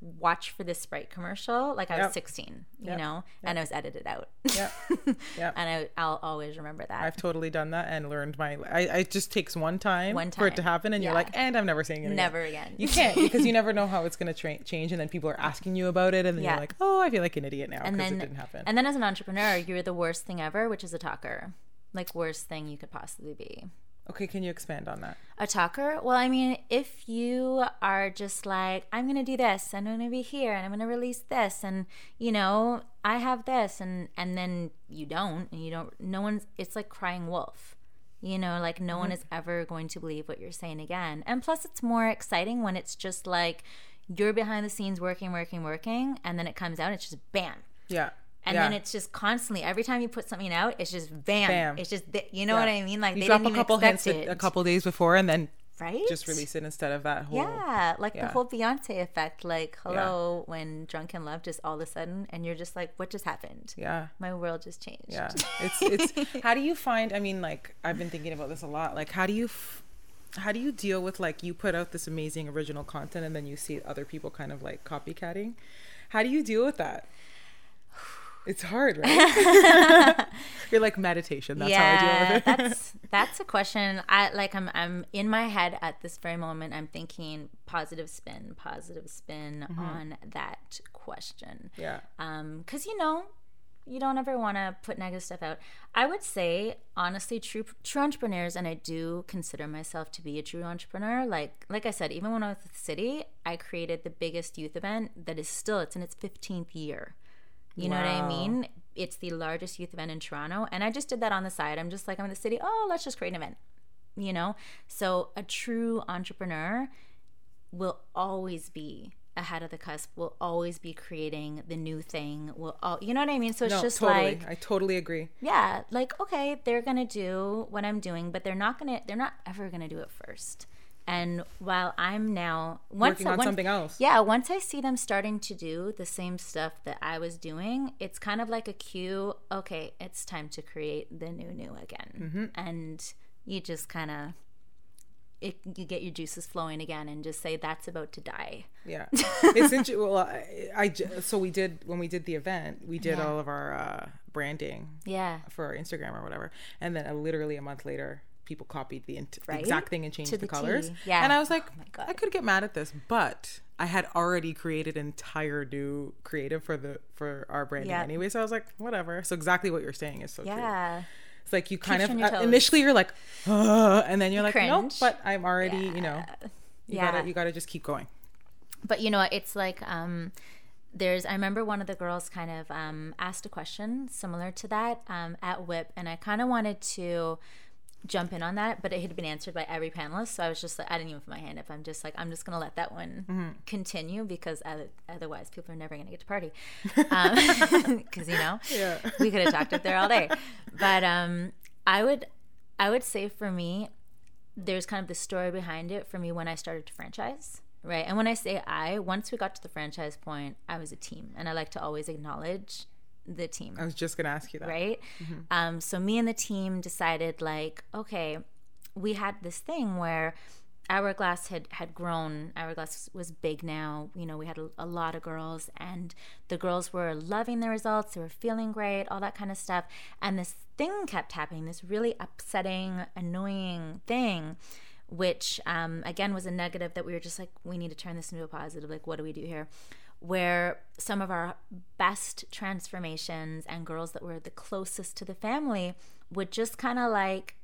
watch for this Sprite commercial like I was Yep. 16, you Yep. know, and I was edited out. Yeah. Yeah. and I I'll always remember that. I've totally done that and learned my. I, it just takes one time, One for it to happen, and you're like, and I'm never saying it. again." Never again. You can't because you never know how it's going to tra- change, and then people are asking you about it, and then Yeah. you're like, oh, I feel like an idiot now because it didn't happen. and then as an entrepreneur, you're the worst thing ever, which is a talker. Like worst thing you could possibly be. Okay, can you expand on that? A talker? Well, I mean, if you are just like, I'm going to do this, and I'm going to be here, and I'm going to release this, and you know, I have this, and and then you don't, and you don't. No one's. It's like crying wolf. You know, like no one mm-hmm. is ever going to believe what you're saying again. And plus, it's more exciting when it's just like you're behind the scenes working, working, working, and then it comes out, it's just bam. Yeah. And yeah. then it's just constantly every time you put something out, it's just bam. Bam. It's just you know Yeah. what I mean? Like you they drop didn't a couple hints it. a, couple days before, and then right? just release it instead of that whole. Yeah, like the whole Beyonce effect. Like, hello, when Drunk in Love just all of a sudden, and you're just like, what just happened? Yeah. My world just changed. Yeah. It's it's. how do you find? I mean, like I've been thinking about this a lot. Like, how do you? How do you deal with like you put out this amazing original content and then you see other people kind of like copycatting? How do you deal with that? It's hard, right? You're like meditation. That's how I deal with it. that's that's a question. I like. I'm I'm in my head at this very moment. I'm thinking positive spin, positive spin Mm-hmm. on that question. yeah. um because you know you don't ever want to put negative stuff out i would say honestly true true entrepreneurs and i do consider myself to be a true entrepreneur like like i said even when i was with the city i created the biggest youth event that is still it's in its 15th year you know what i mean? It's the largest youth event in toronto and i just did that on the side. I'm just like i'm in the city oh let's just create an event you know? So a true entrepreneur will always be ahead of the cusp will always be creating the new thing will all you know what i mean? So it's No, just totally. like I totally agree. yeah like okay they're gonna do what i'm doing but they're not gonna they're not ever gonna do it first and while i'm now once Working on once- something else. yeah once i see them starting to do the same stuff that i was doing it's kind of like a cue okay it's time to create the new new again Mm-hmm. and you just kind of it, you get your juices flowing again and just say that's about to die Yeah, it's interesting. Well, I, I so we did when we did the event, we did Yeah. all of our uh, branding yeah for our Instagram or whatever, and then uh, literally a month later, people copied the, int- the exact thing and changed the, the colors. Yeah. and I was like, Oh. I could get mad at this, but I had already created entire new creative for the for our branding Yeah. anyway. So I was like, whatever. So exactly what you're saying is so true. yeah It's like you kind Keeps of uh, initially you're like, and then you're like, nope, but I'm already, you know, you Yeah. gotta you gotta just keep going. but you know it's like um there's i remember one of the girls kind of um asked a question similar to that um at whip and i kind of wanted to jump in on that but it had been answered by every panelist so i was just like i didn't even put my hand up i'm just like i'm just gonna let that one continue because otherwise people are never gonna get to party because you know Yeah. we could have talked up there all day but um i would i would say for me there's kind of the story behind it for me when I started to franchise, right? And when I say I, once we got to the franchise point, I was a team, and I like to always acknowledge the team, I was just gonna ask you that. right? Um, so me and the team decided, like, okay, we had this thing where Hourglass had had grown. Hourglass was big now. You know, we had a, a lot of girls, and the girls were loving the results. They were feeling great, all that kind of stuff. And this thing kept happening. This really upsetting, annoying thing, which um, again was a negative. That we were just like, we need to turn this into a positive. Like, what do we do here? Where some of our best transformations and girls that were the closest to the family would just kind of like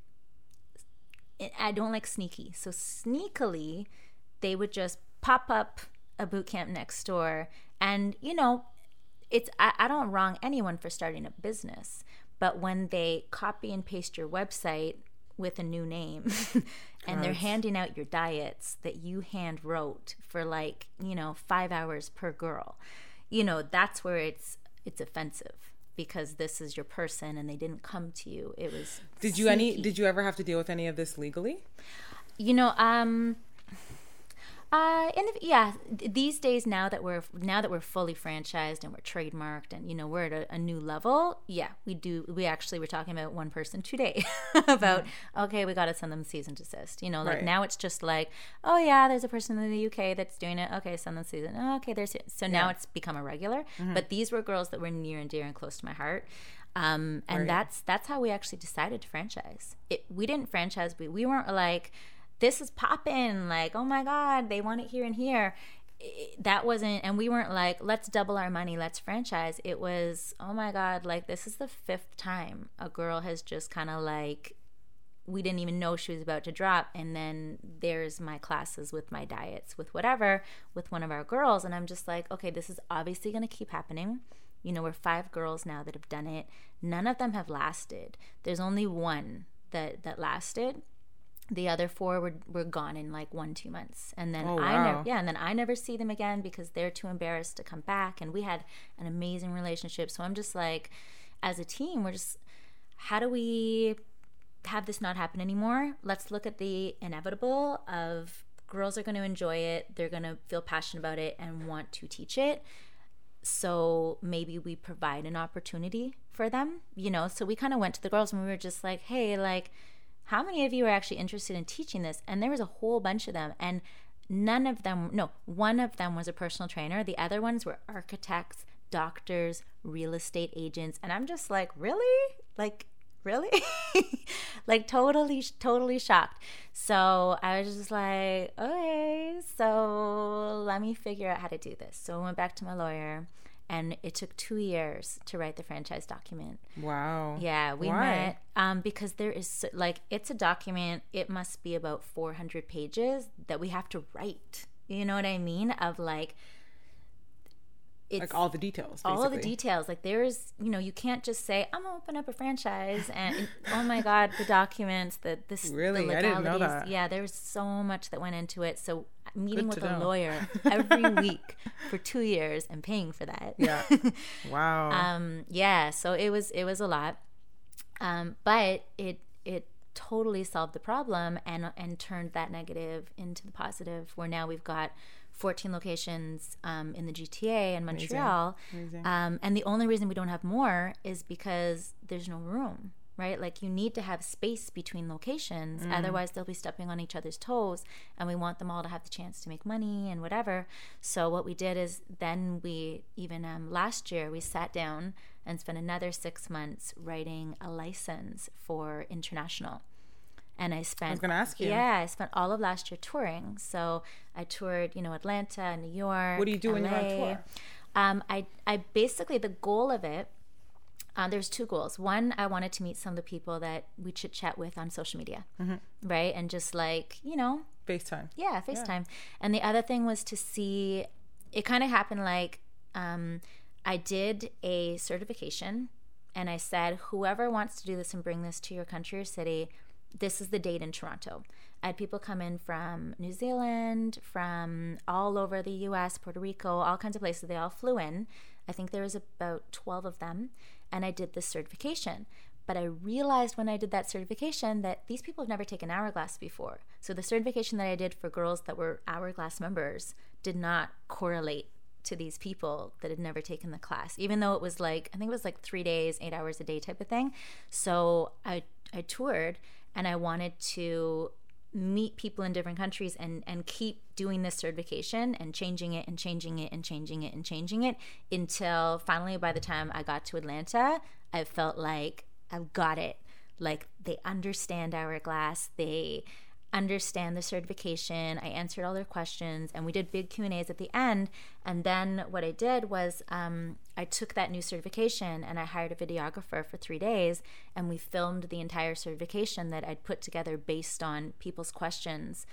I don't like sneaky. So sneakily, they would just pop up a boot camp next door, and you know, it's I, I don't wrong anyone for starting a business, but when they copy and paste your website with a new name, and they're handing out your diets that you hand wrote for like you know five hours per girl, you know that's where it's it's offensive because this is your person and they didn't come to you. It was Did you any? Did you ever have to deal with any of this legally? You know, um, uh, the, yeah, these days now that we're now that we're fully franchised and we're trademarked and you know we're at a, a new level, yeah, we do. We actually were talking about one person today about okay, we got to send them cease and desist. You know, like Right. now it's just like oh yeah, there's a person in the UK that's doing it. Okay, send them cease. and- Oh, okay, there's so now Yeah. it's become a regular. But these were girls that were near and dear and close to my heart. Um, and Right. that's that's how we actually decided to franchise. It we didn't franchise. We we weren't like this is popping. Like oh my god, they want it here and here. That wasn't, and we weren't like let's double our money, let's franchise. It was oh my god, like this is the fifth time a girl has just kind of like we didn't even know she was about to drop and then there's my classes with my diets with whatever with one of our girls and i'm just like okay this is obviously going to keep happening you know we're five girls now that have done it none of them have lasted there's only one that that lasted the other four were, were gone in like one two months and then Oh, i never yeah and then i never see them again because they're too embarrassed to come back and we had an amazing relationship so i'm just like as a team we're just how do we have this not happen anymore. Let's look at the inevitable of girls are going to enjoy it, they're going to feel passionate about it and want to teach it. So maybe we provide an opportunity for them, you know. So we kind of went to the girls and we were just like, "Hey, like how many of you are actually interested in teaching this?" And there was a whole bunch of them and none of them no, one of them was a personal trainer. The other ones were architects, doctors, real estate agents, and I'm just like, "Really?" Like really like totally totally shocked so i was just like okay so let me figure out how to do this so i went back to my lawyer and it took two years to write the franchise document Wow. yeah we Why? met um, because there is like it's a document it must be about 400 pages that we have to write you know what i mean of like it's Like all the details. all of the details like there's you know you can't just say i'm gonna open up a franchise and oh my god the documents the this the Really? I didn't know legalities. that. yeah there's so much that went into it so meeting Good with a know. lawyer every week for two years and paying for that Yeah. Wow. um yeah so it was it was a lot um but it it totally solved the problem and and turned that negative into the positive where now we've got 14 locations um, in the GTA and Montreal Amazing. um, and the only reason we don't have more is because there's no room right like you need to have space between locations otherwise they'll be stepping on each other's toes and we want them all to have the chance to make money and whatever so what we did is then we even um, last year we sat down and spent another six months writing a license for international and I spent. I was gonna ask you. Yeah, I spent all of last year touring. So I toured, you know, Atlanta, New York. What do you do when you're on tour? Um, I, I basically the goal of it. Uh, there's two goals. One, I wanted to meet some of the people that we chit chat with on social media, Mm-hmm. right? And just like you know, FaceTime. yeah, FaceTime. And the other thing was to see. It kind of happened like um, I did a certification, and I said, whoever wants to do this and bring this to your country or city, this is the date in Toronto. I had people come in from New Zealand, from all over the US, Puerto Rico, all kinds of places. They all flew in. I think there was about 12 of them. And I did this certification. But I realized when I did that certification that these people have never taken Hourglass before. So the certification that I did for girls that were Hourglass members did not correlate to these people that had never taken the class, even though it was like, I think it was like three days, eight hours a day type of thing. So I, I toured and I wanted to meet people in different countries and and keep doing this certification and changing it and changing it and changing it and changing it until finally by the time I got to Atlanta I felt like I've got it. Like they understand hourglass they understand the certification. I answered all their questions and we did big q and a's at the end. And then what i did was um, i took that new certification and i hired a videographer for three days and we filmed the entire certification that i'd put together based on people's questions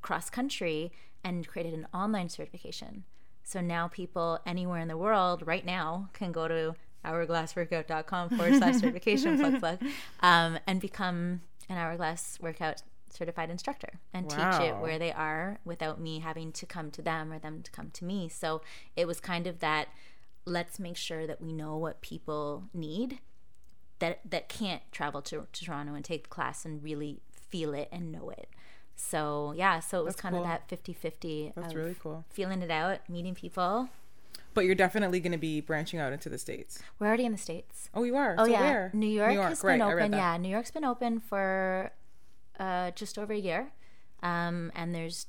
cross country and created an online certification so now people anywhere in the world right now can go to hourglassworkout.com forward slash certification plug plug um, and become an hourglass workout certified instructor and teach it where they are without me having to come to them or them to come to me. So it was kind of that let's make sure that we know what people need that that can't travel to, to Toronto and take the class and really feel it and know it. So yeah, so it was That's kind cool. of that 50-50 That's of really cool. feeling it out, meeting people. But you're definitely going to be branching out into the states. We're already in the states. Oh, you are. Oh so yeah, where? New York, has been right, I read open. Yeah, New York's been open for uh, just over a year, um, and there's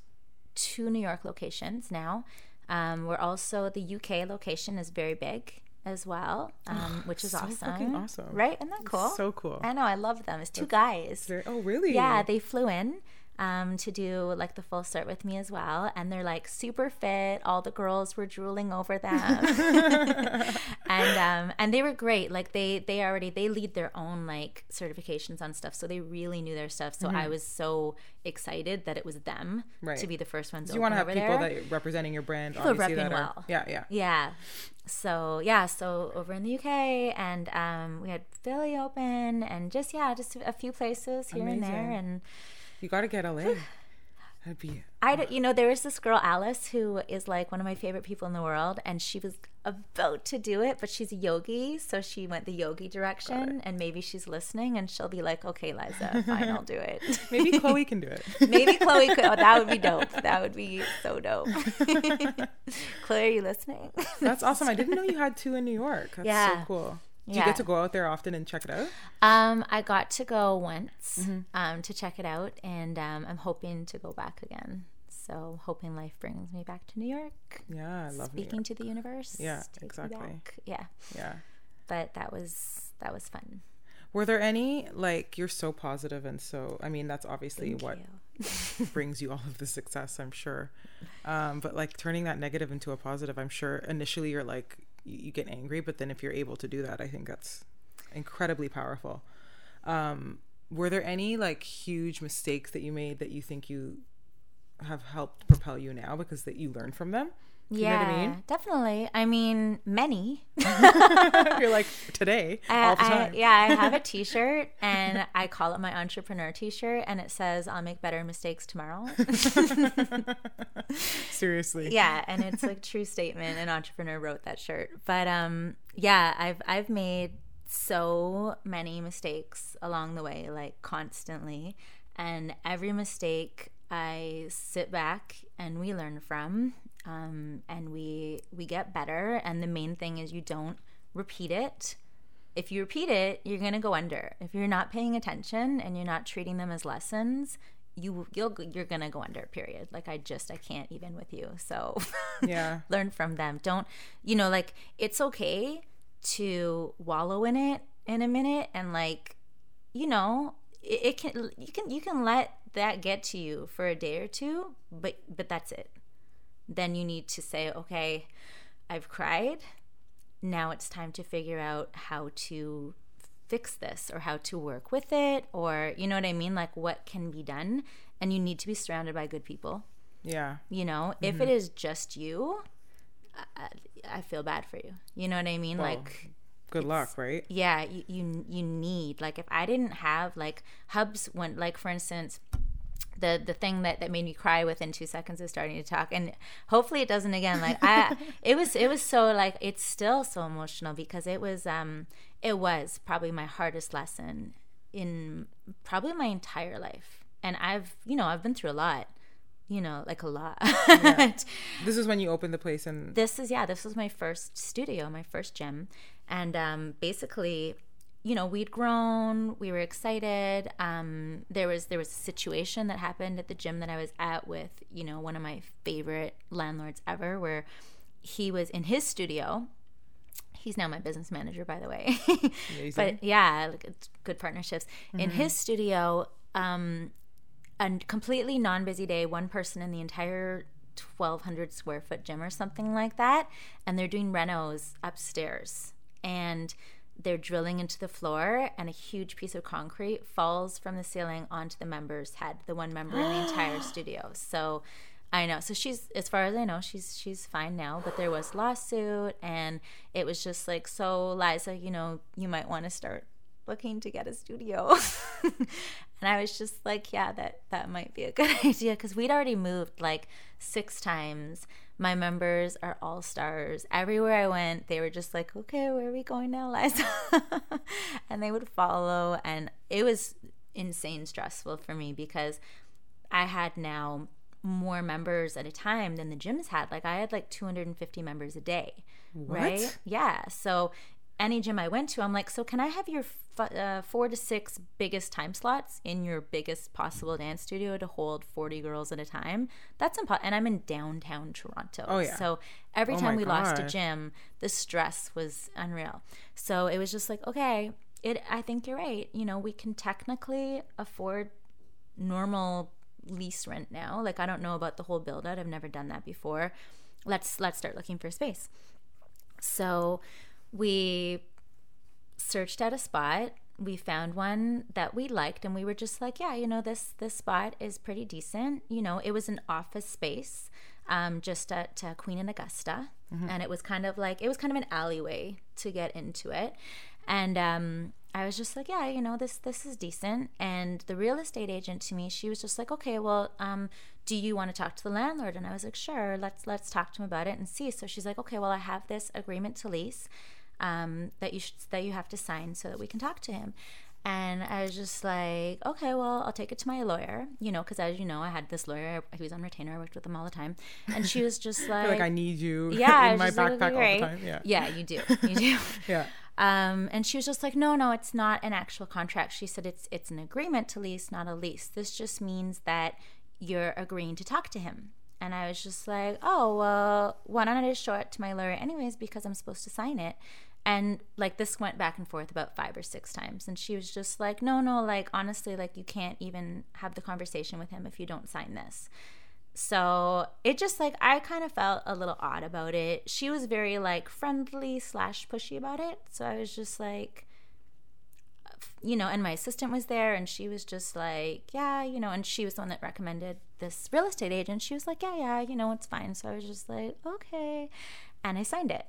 two New York locations now. Um, we're also the UK location is very big as well, um, which is so awesome. awesome. right? Isn't that cool? So cool. I know, I love them. It's two guys. Oh, really? Yeah, they flew in um, to do like the full cert with me as well, and they're like super fit. All the girls were drooling over them, and um, and they were great. Like they they already they lead their own like certifications on stuff, so they really knew their stuff. So I was so excited that it was them Mm-hmm. Right. to be the first ones. you want to have people there. that are representing your brand, People obviously that are, well. yeah, yeah. Yeah. So yeah, so over in the UK, and um, we had Philly open, and just yeah, just a few places here and there, and You got to get LA. That'd be I, don't- you know, there was this girl Alice who is like one of my favorite people in the world, and she was about to do it, but she's a yogi, so she went the yogi direction, and maybe she's listening, and she'll be like, "Okay, Liza, fine, I'll do it." maybe Khloe can do it. maybe Khloe could. Oh, that would be dope. That would be so dope. Khloe, are you listening? That's awesome. I didn't know you had two in New York. That's Yeah. so cool. Do you get to go out there often and check it out? Um, I got to go once Mm-hmm. um, to check it out, and um, I'm hoping to go back again. So, hoping life brings me back to New York. Yeah, I love Speaking to the universe. Yeah, exactly. Yeah, Yeah. but that was that was fun. Were there any like you're so positive and so I mean that's obviously Thank what you. brings you all of the success, I'm sure. Um, but like turning that negative into a positive, I'm sure initially you're like you, get angry, but then if you're able to do that, I think that's incredibly powerful. Um, were there any like huge mistakes that you made that you think you have helped propel you now because that you learned from them? You know yeah, what I mean? definitely. I mean, many. you're like today I- all the I- time. yeah, I have a T-shirt, and I call it my entrepreneur T-shirt, and it says, "I'll make better mistakes tomorrow." Seriously. yeah and it's like true statement an entrepreneur wrote that shirt but um yeah i've i've made so many mistakes along the way like constantly and every mistake i sit back and we learn from um, and we we get better. And the main thing is you don't repeat it. If you repeat it you're going to go under. If you're not paying attention and you're not treating them as lessons you you'll you're going to go under period. Like i just i can't even with you. So Yeah. learn from them. Don't you know like it's okay to wallow in it in a minute and like you know it, it can you can you can let that get to you for a day or two but but that's it then you need to say okay i've cried. Now it's time to figure out how to fix this or how to work with it or you know what i mean? Like what can be done. And you need to be surrounded by good people. Yeah. you know if mm-hmm. it is just you I, I feel bad for you. You know what i mean? Like Good luck, right? yeah you, you you need like if i didn't have like hubs when like for instance the the thing that that made me cry within two seconds of starting to talk. And hopefully it doesn't again. Like i it was it was so like it's still so emotional because it was um it was probably my hardest lesson in probably my entire life. And i've you know i've been through a lot you know like a lot. This is when you opened the place and this is yeah this was my first studio my first gym. And um, basically you know we'd grown we were excited um, there was there was a situation that happened at the gym that i was at with you know one of my favorite landlords ever where he was in his studio. He's now my business manager by the way. Amazing. but yeah like, it's good partnerships. In his studio um a completely non-busy day one person in the entire 1200 square foot gym or something like that and they're doing renos upstairs. And they're drilling into the floor and a huge piece of concrete falls from the ceiling onto the member's head the one member in the entire studio so I know. So she's, as far as I know, she's she's fine now. But there was lawsuit, and it was just like, so Liza, you know, you might want to start looking to get a studio. and I was just like, yeah, that that might be a good idea because we'd already moved like six times. My members are all stars. Everywhere I went, they were just like, okay, where are we going now, Liza? and they would follow, and it was insane stressful for me because I had now more members at a time than the gyms had. Like I had like 250 members a day. What? Right? Yeah. So any gym I went to, I'm like, so can I have your f- uh, four to six biggest time slots in your biggest possible dance studio to hold 40 girls at a time? That's impossible. And I'm in downtown Toronto. Oh, yeah. So every Oh time we lost a gym, the stress was unreal. So it was just like, okay, it. I think you're right. You know, we can technically afford normal lease rent now. Like I don't know about the whole build out. I've never done that before. Let's let's start looking for space. So we searched out a spot. We found one that we liked and we were just like, yeah, you know, this this spot is pretty decent. You know, it was an office space um, just at uh, Queen and Augusta. And it was kind of like it was kind of an alleyway to get into it. And um, I was just like, yeah, you know, this this is decent. And the real estate agent to me, she was just like, okay, well, um, do you want to talk to the landlord? And I was like, sure, let's let's talk to him about it and see. So she's like, okay, well, I have this agreement to lease um, that you should that you have to sign so that we can talk to him. And I was just like, okay, well, I'll take it to my lawyer, you know, because as you know, I had this lawyer. He was on retainer. I worked with him all the time, and she was just like, like I need you yeah, in my just like, backpack all the time. Yeah. yeah, you do, you do. Yeah. Um, and she was just like, no, no, it's not an actual contract. She said it's it's an agreement to lease, not a lease. This just means that you're agreeing to talk to him. And I was just like, oh, well, why don't I just show it to my lawyer anyways because I'm supposed to sign it. And like this went back and forth about five or six times. And she was just like, no, no, like honestly, like you can't even have the conversation with him if you don't sign this. So it just like I kind of felt a little odd about it. She was very like friendly slash pushy about it. So I was just like, you know, and my assistant was there and she was just like, yeah, you know, and she was the one that recommended this real estate agent. She was like, yeah, yeah, you know, it's fine. So I was just like, okay. And I signed it.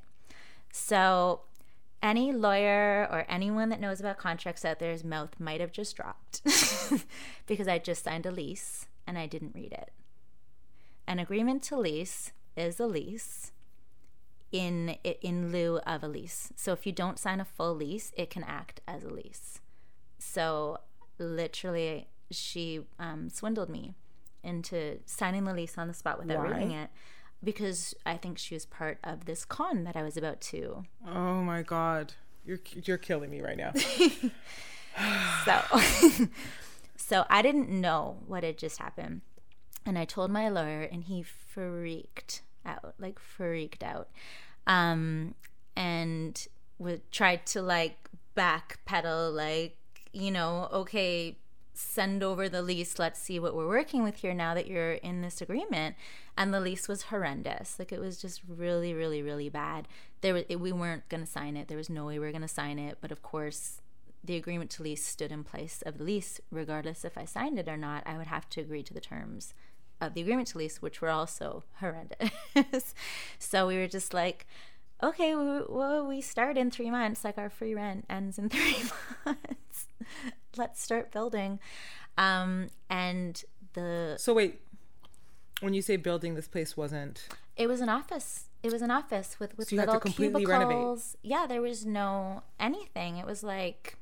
So any lawyer or anyone that knows about contracts out there's mouth might have just dropped because I just signed a lease and I didn't read it. An agreement to lease is a lease in in lieu of a lease. So if you don't sign a full lease, it can act as a lease. So literally, she um, swindled me into signing the lease on the spot without Why? reading it because I think she was part of this con that I was about to. Oh my god. You're you're killing me right now. So, so I didn't know what had just happened, and I told my lawyer, and he freaked out, like freaked out, um, and would tried to like backpedal, like you know, okay, send over the lease. Let's see what we're working with here now that you're in this agreement. And the lease was horrendous. Like it was just really, really, really bad. There, was, we weren't going to sign it. There was no way we were going to sign it. But of course, the agreement to lease stood in place of the lease, regardless if I signed it or not. I would have to agree to the terms of the agreement to lease, which were also horrendous. so we were just like, okay, well, we start in three months. Like our free rent ends in three months. Let's start building. Um, and the so wait. When you say building, this place wasn't. it was an office. It was an office with with So you had to little cubicles. renovate. Yeah, there was no anything. It was like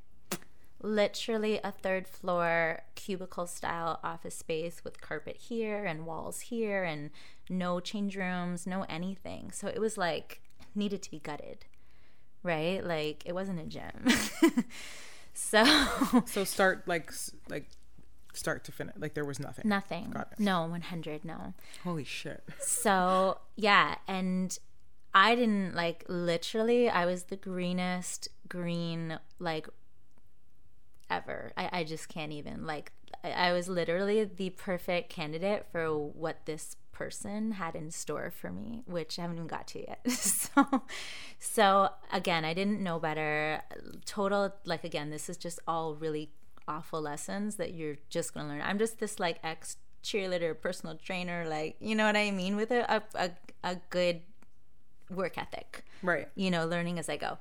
literally a third floor cubicle style office space with carpet here and walls here and no change rooms, no anything. So it was like needed to be gutted. Right? Like it wasn't a gym. so So start like like start to finish. Like there was nothing. nothing. No, 100 no. Holy shit. So yeah, and I didn't like literally. I was the greenest green like ever. I, I just can't even like. I, I was literally the perfect candidate for what this person had in store for me, which I haven't even got to yet. so, so again, I didn't know better. Total like again, this is just all really awful lessons that you're just gonna learn. I'm just this like ex cheerleader, personal trainer, like you know what I mean, with a a, a, a good work ethic. Right. You know, learning as I go.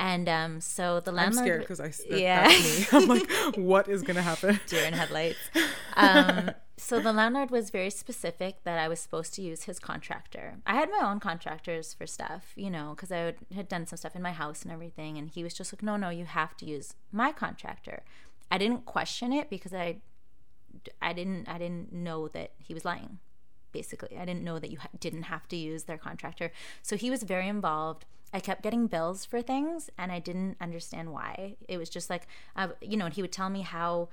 And um, so the landlord. I'm scared because I. that, Yeah. me. I'm like, what is gonna happen? deer in headlights. Um, so the landlord was very specific that I was supposed to use his contractor. I had my own contractors for stuff, you know, because I would, had done some stuff in my house and everything. And he was just like, no, no, you have to use my contractor. I didn't question it because I I didn't I didn't know that he was lying. Basically, I didn't know that you ha- didn't have to use their contractor. So he was very involved. I kept getting bills for things, and I didn't understand why. It was just like, uh, you know, and he would tell me how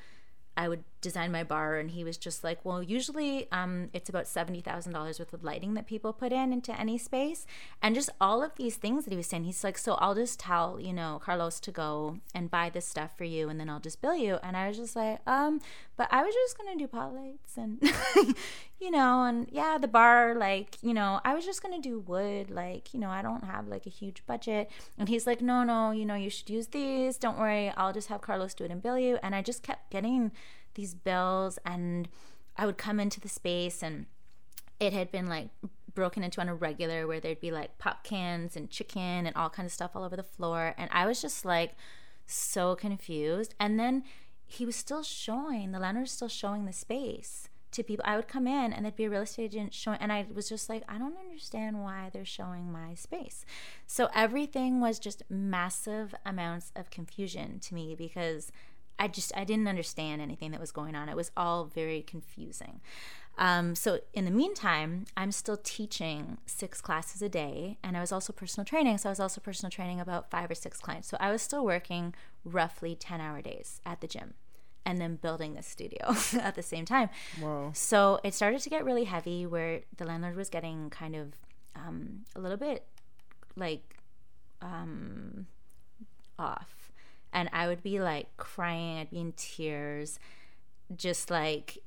I would design my bar, and he was just like, "Well, usually um, it's about seventy thousand dollars worth of lighting that people put in into any space, and just all of these things that he was saying. He's like, so I'll just tell you know Carlos to go and buy this stuff for you, and then I'll just bill you. And I was just like, um, but I was just gonna do pot lights, and you know, and yeah, the bar, like you know, I was just gonna do wood, like you know, I don't have like a huge budget. And he's like, no, no, you know, you should use these. Don't worry, I'll just have Carlos do it and bill you. And I just kept getting these bills and I would come into the space and it had been like broken into on a regular where there'd be like pop cans and chicken and all kind of stuff all over the floor and I was just like so confused and then he was still showing the landlord was still showing the space to people I would come in and there'd be a real estate agent showing and I was just like I don't understand why they're showing my space so everything was just massive amounts of confusion to me because I just I didn't understand anything that was going on. It was all very confusing. Um, so in the meantime, I'm still teaching six classes a day, and I was also personal training. So I was also personal training about five or six clients. So I was still working roughly ten hour days at the gym, and then building the studio at the same time. Whoa. So it started to get really heavy, where the landlord was getting kind of um, a little bit like um, off and I would be like crying, I'd be in tears, just like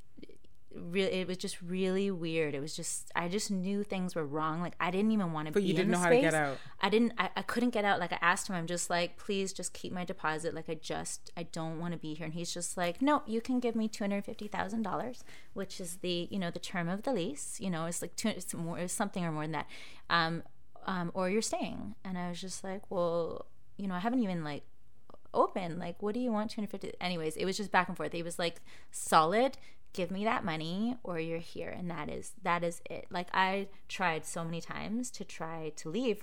really it was just really weird. It was just i just knew things were wrong. Like i didn't even want to But be you didn't in the know how to space. get out. i didn't I, I couldn't get out. Like i asked him i'm just like please just keep my deposit. Like i just i don't want to be here. And he's just like no you can give me $250000 which is the you know the term of the lease. You know it's like two, it's more it's something or more than that. Um um or you're staying. And i was just like well you know i haven't even like open like what do you want 250 anyways it was just back and forth. He was like solid give me that money or you're here and that is that is it like i tried so many times to try to leave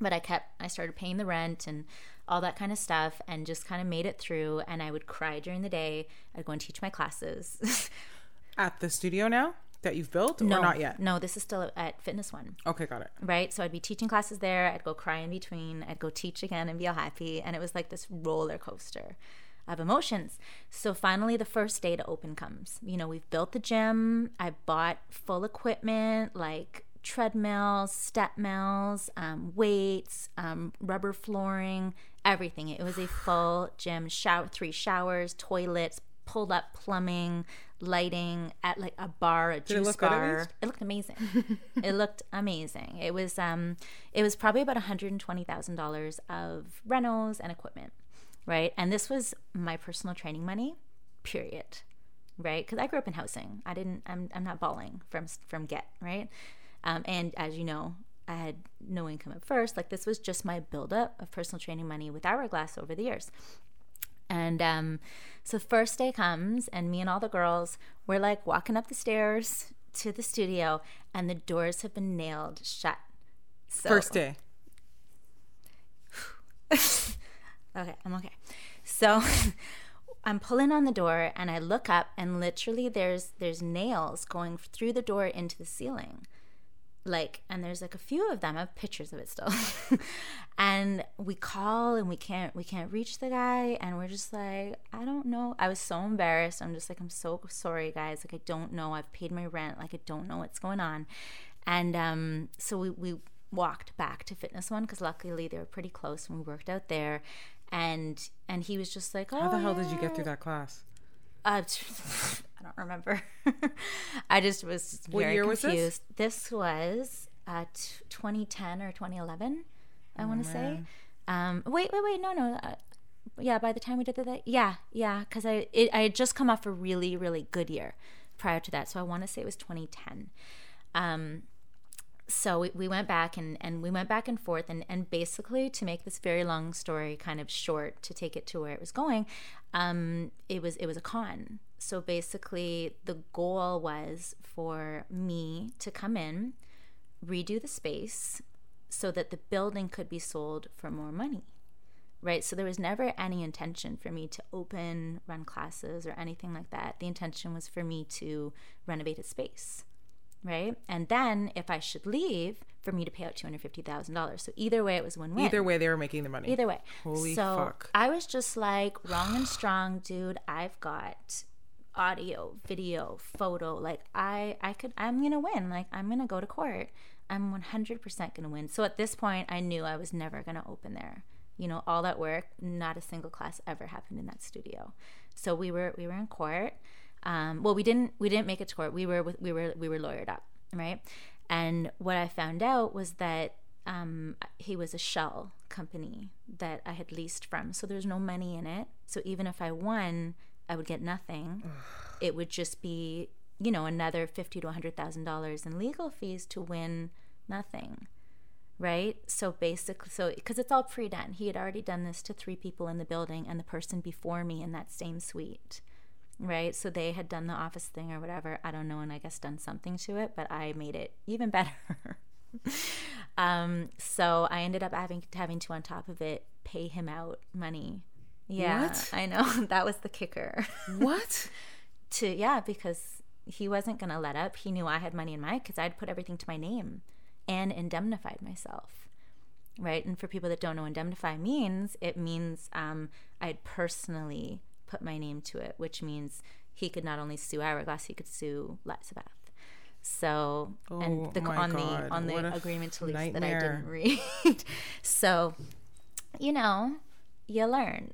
but i kept i started paying the rent and all that kind of stuff and just kind of made it through and i would cry during the day i'd go and teach my classes At the studio now that you've built, or no not yet? no this is still at fitness one Okay, got it. right? So I'd be teaching classes there. I'd go cry in between. I'd go teach again and be all happy. And it was like this roller coaster of emotions. So finally, the first day to open comes. You know, we've built the gym. I bought full equipment like treadmills, step mills, um, weights, um, rubber flooring, everything. It was a full gym. Shower, three showers, toilets, pulled up plumbing, lighting at like a bar, a it juice at bar. It looked amazing. it looked amazing. It was um it was probably about $120,000 of rentals and equipment, right? And this was my personal training money, period. Right? Cuz I grew up in housing. I didn't I'm I'm not balling from from get, right? Um, and as you know, I had no income at first. Like this was just my buildup of personal training money with Hourglass over the years. And um, so first day comes, and me and all the girls, we're like walking up the stairs to the studio, and the doors have been nailed shut. So, First day. Okay, I'm okay. So I'm pulling on the door, and I look up, and literally there's there's nails going through the door into the ceiling. Like and there's like a few of them. I have pictures of it still. And we call and we can't we can't reach the guy and we're just like i don't know. I was so embarrassed. I'm just like i'm so sorry guys. Like i don't know. I've paid my rent. Like i don't know what's going on. And um so we we walked back to fitness one because luckily they were pretty close and we worked out there and and he was just like oh How the hell did you get through that class? Uh, I don't remember. I just was What very year was this? confused. This was uh, t- 2010 or 2011, I want to say. Um, wait, wait, wait. No, no. Uh, yeah, by the time we did that, yeah, yeah, because I it, I had just come off a really, really good year prior to that, so I want to say it was 2010. Um, so we, we went back and, and we went back and forth and, and basically to make this very long story kind of short to take it to where it was going um, it was it was a con so basically the goal was for me to come in redo the space so that the building could be sold for more money right? So there was never any intention for me to open, run classes, or anything like that. The intention was for me to renovate a space, right? And then if I should leave, for me to pay out two hundred fifty thousand dollars. So either way, it was win win. Either way, they were making the money. Either way. Holy so fuck. I was just like, wrong and strong, dude. I've got audio, video, photo. Like I, I could, I'm gonna win. Like I'm gonna go to court. I'm 100% gonna win. So at this point, I knew I was never gonna open there. You know, all that work, not a single class ever happened in that studio. So we were, we were in court. Um, well, we didn't, we didn't make it to court. We were, with, we were, we were lawyered up, right? And what I found out was that um, he was a shell company that I had leased from. So there's no money in it. So even if I won, I would get nothing. it would just be, you know, another fifty to hundred thousand dollars in legal fees to win nothing. Right? So basically, so because it's all pre done, he had already done this to three people in the building and the person before me in that same suite right? So they had done the office thing or whatever. I don't know, and I guess done something to it, but I made it even better. um, so I ended up having having to on top of it pay him out money. Yeah, What? I know that was the kicker. What? to yeah, because he wasn't gonna let up. He knew I had money in my because I'd put everything to my name and indemnified myself. Right, and for people that don't know, indemnify means it means um, I'd personally put my name to it, which means he could not only sue Hourglass, he could sue Elizabeth. So, Oh and the, on God, the on the agreement to lease that I didn't read. so, you know, you learn.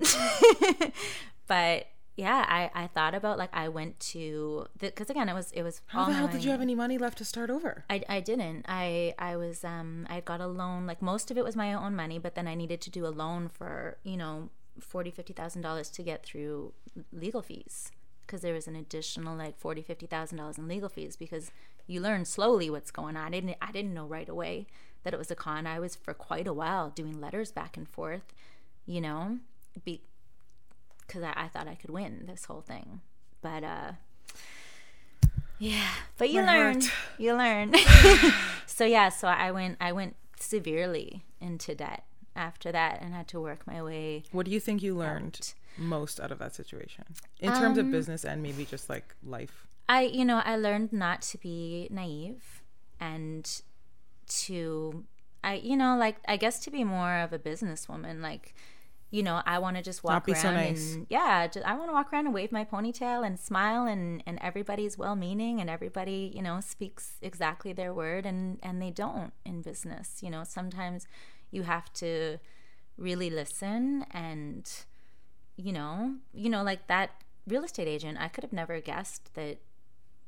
but yeah, I I thought about like I went to because again it was it was How all the hell did you have any money left to start over? I, I didn't. I I was um I got a loan like most of it was my own money, but then I needed to do a loan for you know forty fifty thousand dollars to get through legal fees because there was an additional like forty fifty thousand dollars in legal fees because you learn slowly what's going on. I didn't I didn't know right away that it was a con. I was for quite a while doing letters back and forth, you know, because I, I thought I could win this whole thing, but uh. Yeah, but you learn. You learn. so yeah, so I went I went severely into debt after that and had to work my way What do you think you learned most out of that situation in terms Um, of business and maybe just like life? I, you know, I learned not to be naive and to, I, you know, like, I guess to be more of a businesswoman. Like, you know, I want to just walk around so nice. and, yeah, just, I want to walk around and wave my ponytail and smile and, and everybody's well meaning and everybody, you know, speaks exactly their word and, and they don't in business. You know, sometimes you have to really listen and, you know, you know, like that real estate agent, I could have never guessed that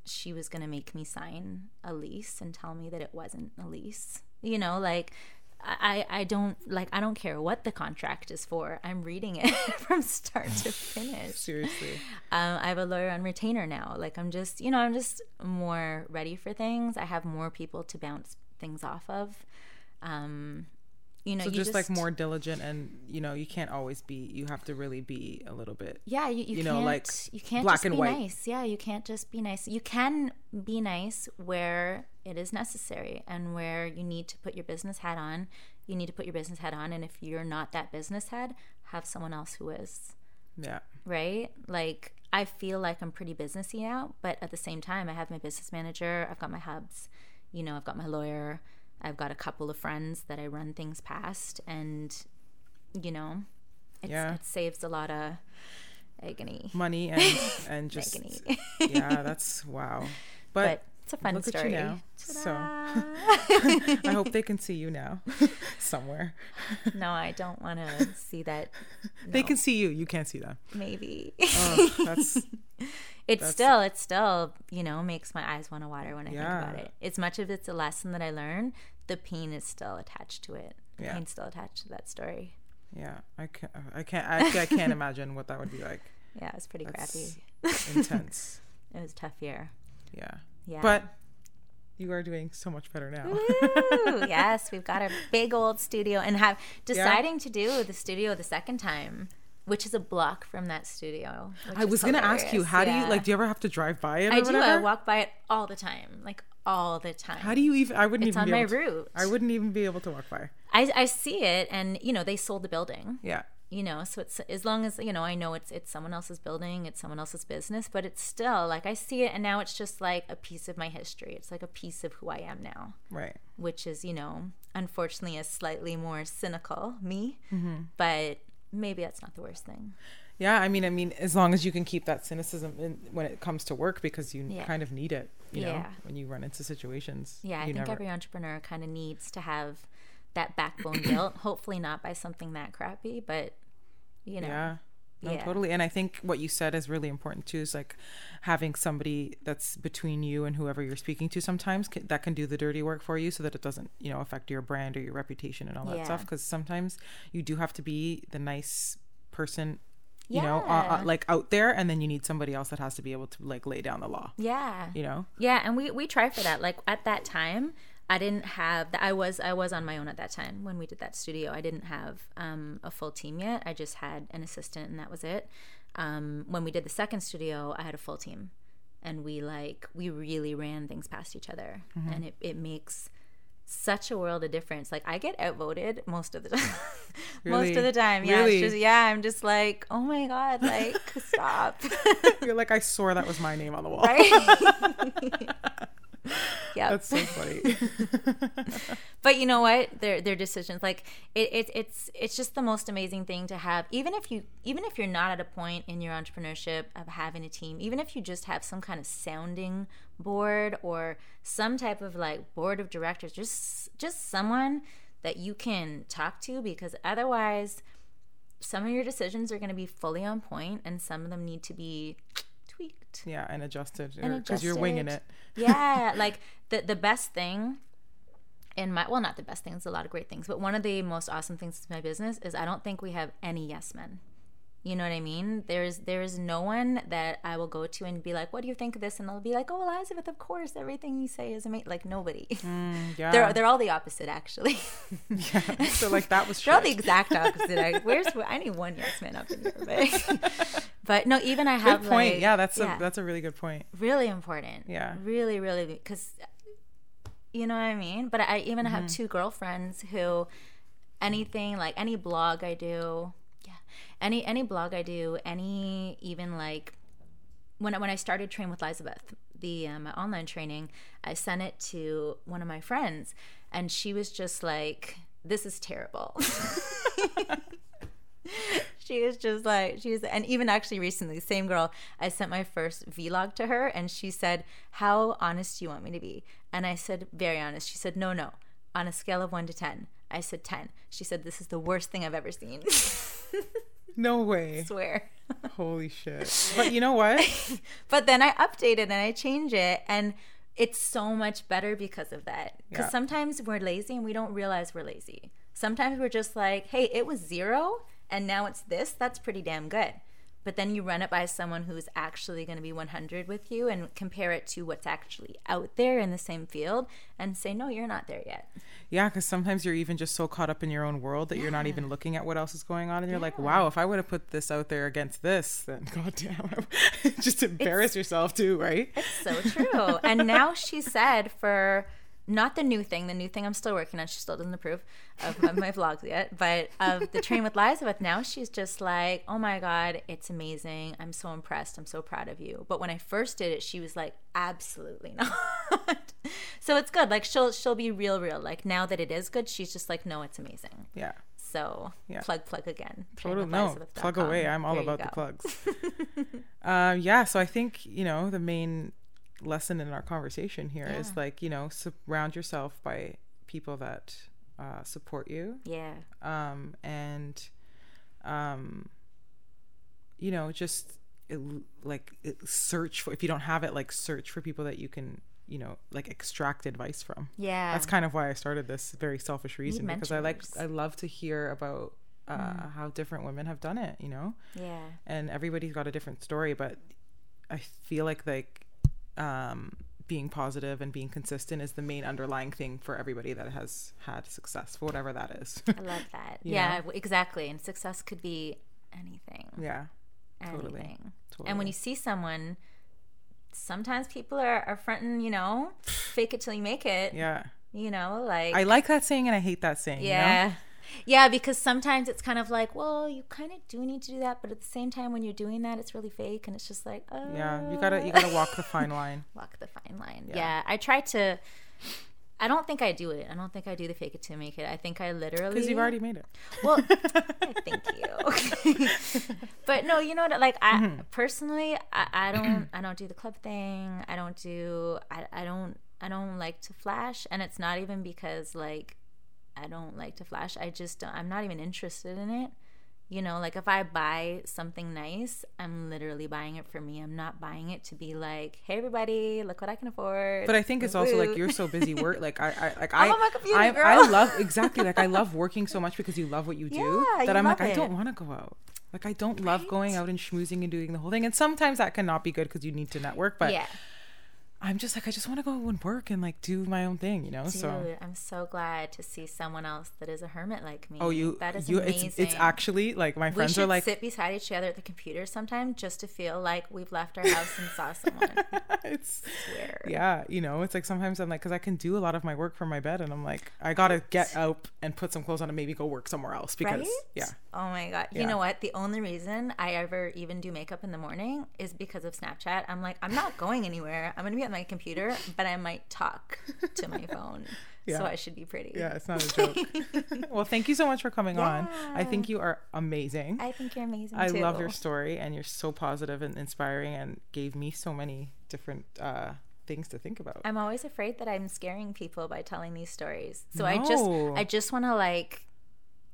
she was going to make me sign a lease and tell me that it wasn't a lease. You know, like I I don't like I don't care what the contract is for. I'm reading it from start to finish. Seriously. Um, I have a lawyer on retainer now. Like I'm just, you know, I'm just more ready for things. I have more people to bounce things off of. Um, you know, So you just, like more diligent and you know, you can't always be you have to really be a little bit Yeah, you, you, you can't, know, like, you can't black just and be white. nice. Yeah, you can't just be nice. You can be nice where it is necessary and where you need to put your business hat on. You need to put your business hat on, and if you're not that business head, have someone else who is. yeah. Right? Like I feel like I'm pretty businessy now, but at the same time, I have my business manager. I've got my hubs. You know, I've got my lawyer. I've got a couple of friends that I run things past, and you know, it's, Yeah. it saves a lot of agony. Money and and just Agony. yeah, that's wow. But, but it's a fun look story. now. So I hope they can see you now somewhere. no, I don't want to see that. They can see you. You can't see them. maybe. Oh, that's it's that's- still, it still, you know, makes my eyes want to water when I Yeah. think about it. As much as it's a lesson that I learned, the pain is still attached to it. The Yeah. pain's still attached to that story. yeah. I can't. I can't. I, I can't imagine what that would be like. Yeah, it's pretty That's crappy. Intense. It was a tough year. Yeah. Yeah. But you are doing so much better now. Woo! yes, we've got a big old studio and have deciding to do the studio the second time, which is a block from that studio. I was gonna ask you, how do you like? Do you ever have to drive by it? Or I do. I walk by it all the time, like all the time. How do you even? I wouldn't It's even on be my able to, route. I wouldn't even be able to walk by. I, I see it, and you know they sold the building, Yeah. You know so it's as long as you know i know it's it's someone else's building it's someone else's business but it's still like i see it and now it's just like a piece of my history it's like a piece of who i am now Right. which is you know unfortunately a slightly more cynical me Mm-hmm. but maybe that's not the worst thing Yeah, I mean, I mean, as long as you can keep that cynicism in, when it comes to work, because you Yeah. kind of need it, you know, when you run into situations. yeah i think never- every entrepreneur kind of needs to have that backbone built hopefully not by something that crappy but you know Yeah. No, Yeah. totally. And I think what you said is really important too. Is like having somebody that's between you and whoever you're speaking to. Sometimes can, that can do the dirty work for you, so that it doesn't, you know, affect your brand or your reputation and all that Yeah. stuff. Because sometimes you do have to be the nice person, you know, uh, uh, like out there, and then you need somebody else that has to be able to like lay down the law. yeah You know. Yeah, and we we try for that. Like at that time, I didn't have. I was I was on my own at that time when we did that studio. I didn't have um, a full team yet. I just had an assistant, and that was it. Um, when we did the second studio, I had a full team, and we like we really ran things past each other, and it it makes such a world of difference. Like I get outvoted most of the time. most of the time, yeah. Really? Just yeah. I'm just like, oh my god, like stop. You're like, I swore that was my name on the wall. right? yeah. That's so funny. but you know what their their decisions like it, it it's it's just the most amazing thing to have even if you even if you're not at a point in your entrepreneurship of having a team even if you just have some kind of sounding board or some type of like board of directors just just someone that you can talk to because otherwise some of your decisions are going to be fully on point and some of them need to be tweaked yeah, and adjusted because you're winging it. yeah, like the the best thing in my well, not the best thing. There's a lot of great things, but one of the most awesome things in my business is I don't think we have any yes men. You know what I mean? There's there's no one that I will go to and be like, "What do you think of this?" And they'll be like, "Oh, Elizabeth, of course, everything you say is amazing." Like nobody. Mm, yeah. They're they're all the opposite, actually. yeah. So like that was They're all the exact opposite. I, where's I need one yes man up in here, but, but no, even I have Good point. like- yeah, that's yeah a that's a really good point. really important. Yeah. Really, really, because you know what I mean? But I even have two girlfriends who anything like any blog I do, any any blog I do, any even like when I, when I started Train with Elizabeth, the um, online training, I sent it to one of my friends, and she was just like, "This is terrible." she was just like she was and even actually recently same girl i sent my first vlog to her and she said how honest do you want me to be? And i said very honest. She said no no on a scale of 1 to 10 i said 10 she said this is the worst thing i've ever seen No way. I swear Holy shit. But you know what? but then i update it and i change it and it's so much better because of that because Yeah. sometimes we're lazy and we don't realize we're lazy sometimes we're just like hey it was zero and now it's this that's pretty damn good but then you run it by someone who's actually going to be 100 with you and compare it to what's actually out there in the same field and say no you're not there yet. Yeah, because sometimes you're even just so caught up in your own world that you're not even looking at what else is going on, and you're like, "Wow, if I would have put this out there against this, then goddamn, just embarrass yourself too, right?" It's so true. And now she said for not the new thing the new thing i'm still working on she still doesn't approve of my, my vlogs yet but of the train with elizabeth now she's just like oh my god it's amazing. I'm so impressed. I'm so proud of you. But when i first did it she was like absolutely not. So it's good. Like she'll she'll be real real. Like now that it is good she's just like no it's amazing. Yeah, so Yeah. plug plug again. Totally. No, plug away. I'm all There about the plugs. uh, yeah, so I think you know the main lesson in our conversation here is Yeah. like you know surround yourself by people that uh, support you yeah um, and um, you know just it, like it, search for if you don't have it like search for people that you can you know like extract advice from yeah that's kind of why i started this very selfish reason because i like. Mm. i love to hear about uh, how different women have done it you know yeah and everybody's got a different story but i feel like like um being positive and being consistent is the main underlying thing for everybody that has had success for whatever that is I love that. Yeah, know? exactly. And success could be anything. yeah Anything. totally. And when you see someone, sometimes people are, are fronting, you know, fake it till you make it. yeah You know, like i like that saying and i hate that saying you know? Yeah. Because sometimes it's kind of like, well, you kind of do need to do that, but at the same time, when you're doing that, it's really fake, and it's just like, oh, Yeah, you gotta you gotta walk the fine line. walk the fine line. Yeah. Yeah. I try to. I don't think I do it. I don't think I do the fake it to make it. I think I literally Because you've already made it. Well, thank you. but no, you know what? Like I Mm-hmm. personally, I, I don't, I don't do the club thing. I don't do, I, I don't, I don't like to flash, and it's not even because like I don't like to flash. I just, don't, I'm not even interested in it. You know, like if I buy something nice, I'm literally buying it for me. I'm not buying it to be like, "Hey, everybody, look what I can afford." But I think it's also like you're so busy work. Like I, I like I'm I, computer, I. I love exactly like I love working so much because you love what you do Yeah, that you I'm like love I don't want to go out. Like I don't love going out and schmoozing and doing the whole thing. And sometimes that cannot be good because you need to network. But yeah. I'm just like I just want to go and work and like do my own thing, you know. Dude, so I'm so glad to see someone else that is a hermit like me. oh, you that is you amazing. it's it's actually like my friends are like sit beside each other at the computer sometime just to feel like we've left our house and saw someone. it's Swear. yeah, you know, it's like sometimes I'm like, because I can do a lot of my work from my bed, and I'm like, I gotta get out and put some clothes on and maybe go work somewhere else because Right? yeah, Oh my god. Yeah. You know what? The only reason I ever even do makeup in the morning is because of Snapchat. I'm like, I'm not going anywhere. I'm gonna be at my computer, but I might talk to my phone. Yeah. So I should be pretty. yeah, it's not a joke. well, thank you so much for coming on. I think you are amazing. I think you're amazing I too. love your story, and you're so positive and inspiring, and gave me so many different uh, things to think about. I'm always afraid that I'm scaring people by telling these stories. So I just I just want to like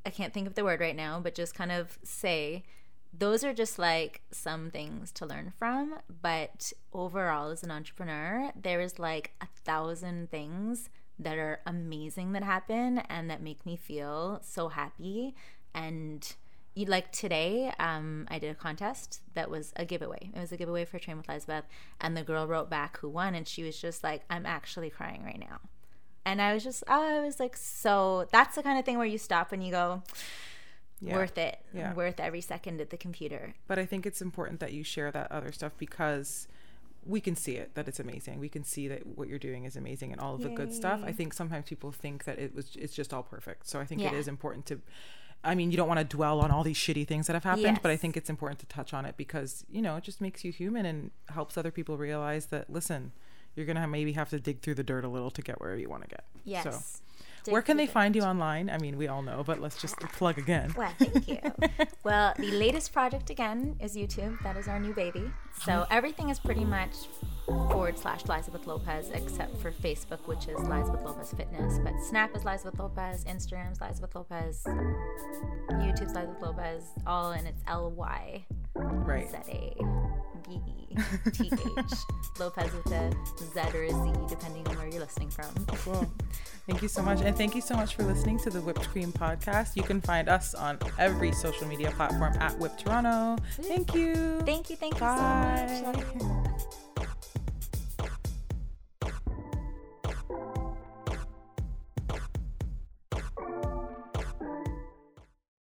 I can't think of the word right now, but just kind of say those are just like some things to learn from, but overall as an entrepreneur, there is like a thousand things that are amazing that happen and that make me feel so happy. And you like today um, i did a contest that was a giveaway. It was a giveaway for train with elizabeth and the girl wrote back who won and she was just like i'm actually crying right now. And i was just i was like so that's the kind of thing where you stop and you go Yeah. worth it Yeah. worth every second at the computer But I think it's important that you share that other stuff because we can see it that it's amazing. We can see that what you're doing is amazing and all of the good stuff. I think sometimes people think that it was it's just all perfect. So I think it Yeah. is important to I mean, you don't want to dwell on all these shitty things that have happened, but I think it's important to touch on it because, you know, it just makes you human and helps other people realize that listen, you're going to maybe have to dig through the dirt a little to get wherever you want to get. yes So, where can they find you online? I mean, we all know, but let's just plug again. Well, thank you. well, the latest project again is YouTube. That is our new baby. So mm-hmm. everything is pretty much forward slash Lyzabeth Lopez, except for Facebook, which is Lyzabeth Lopez Fitness. But Snap is Lyzabeth Lopez, Instagram's Lyzabeth Lopez, YouTube's Lyzabeth Lopez, all in it's L Y Right. Z A B E T H. Lopez with a Z or a Z, depending on where you're listening from. Cool. Thank you so much. And thank you so much for listening to the Whipped Cream podcast. You can find us on every social media platform at Whip Toronto. Thank you. Thank you, thank you Bye. so much.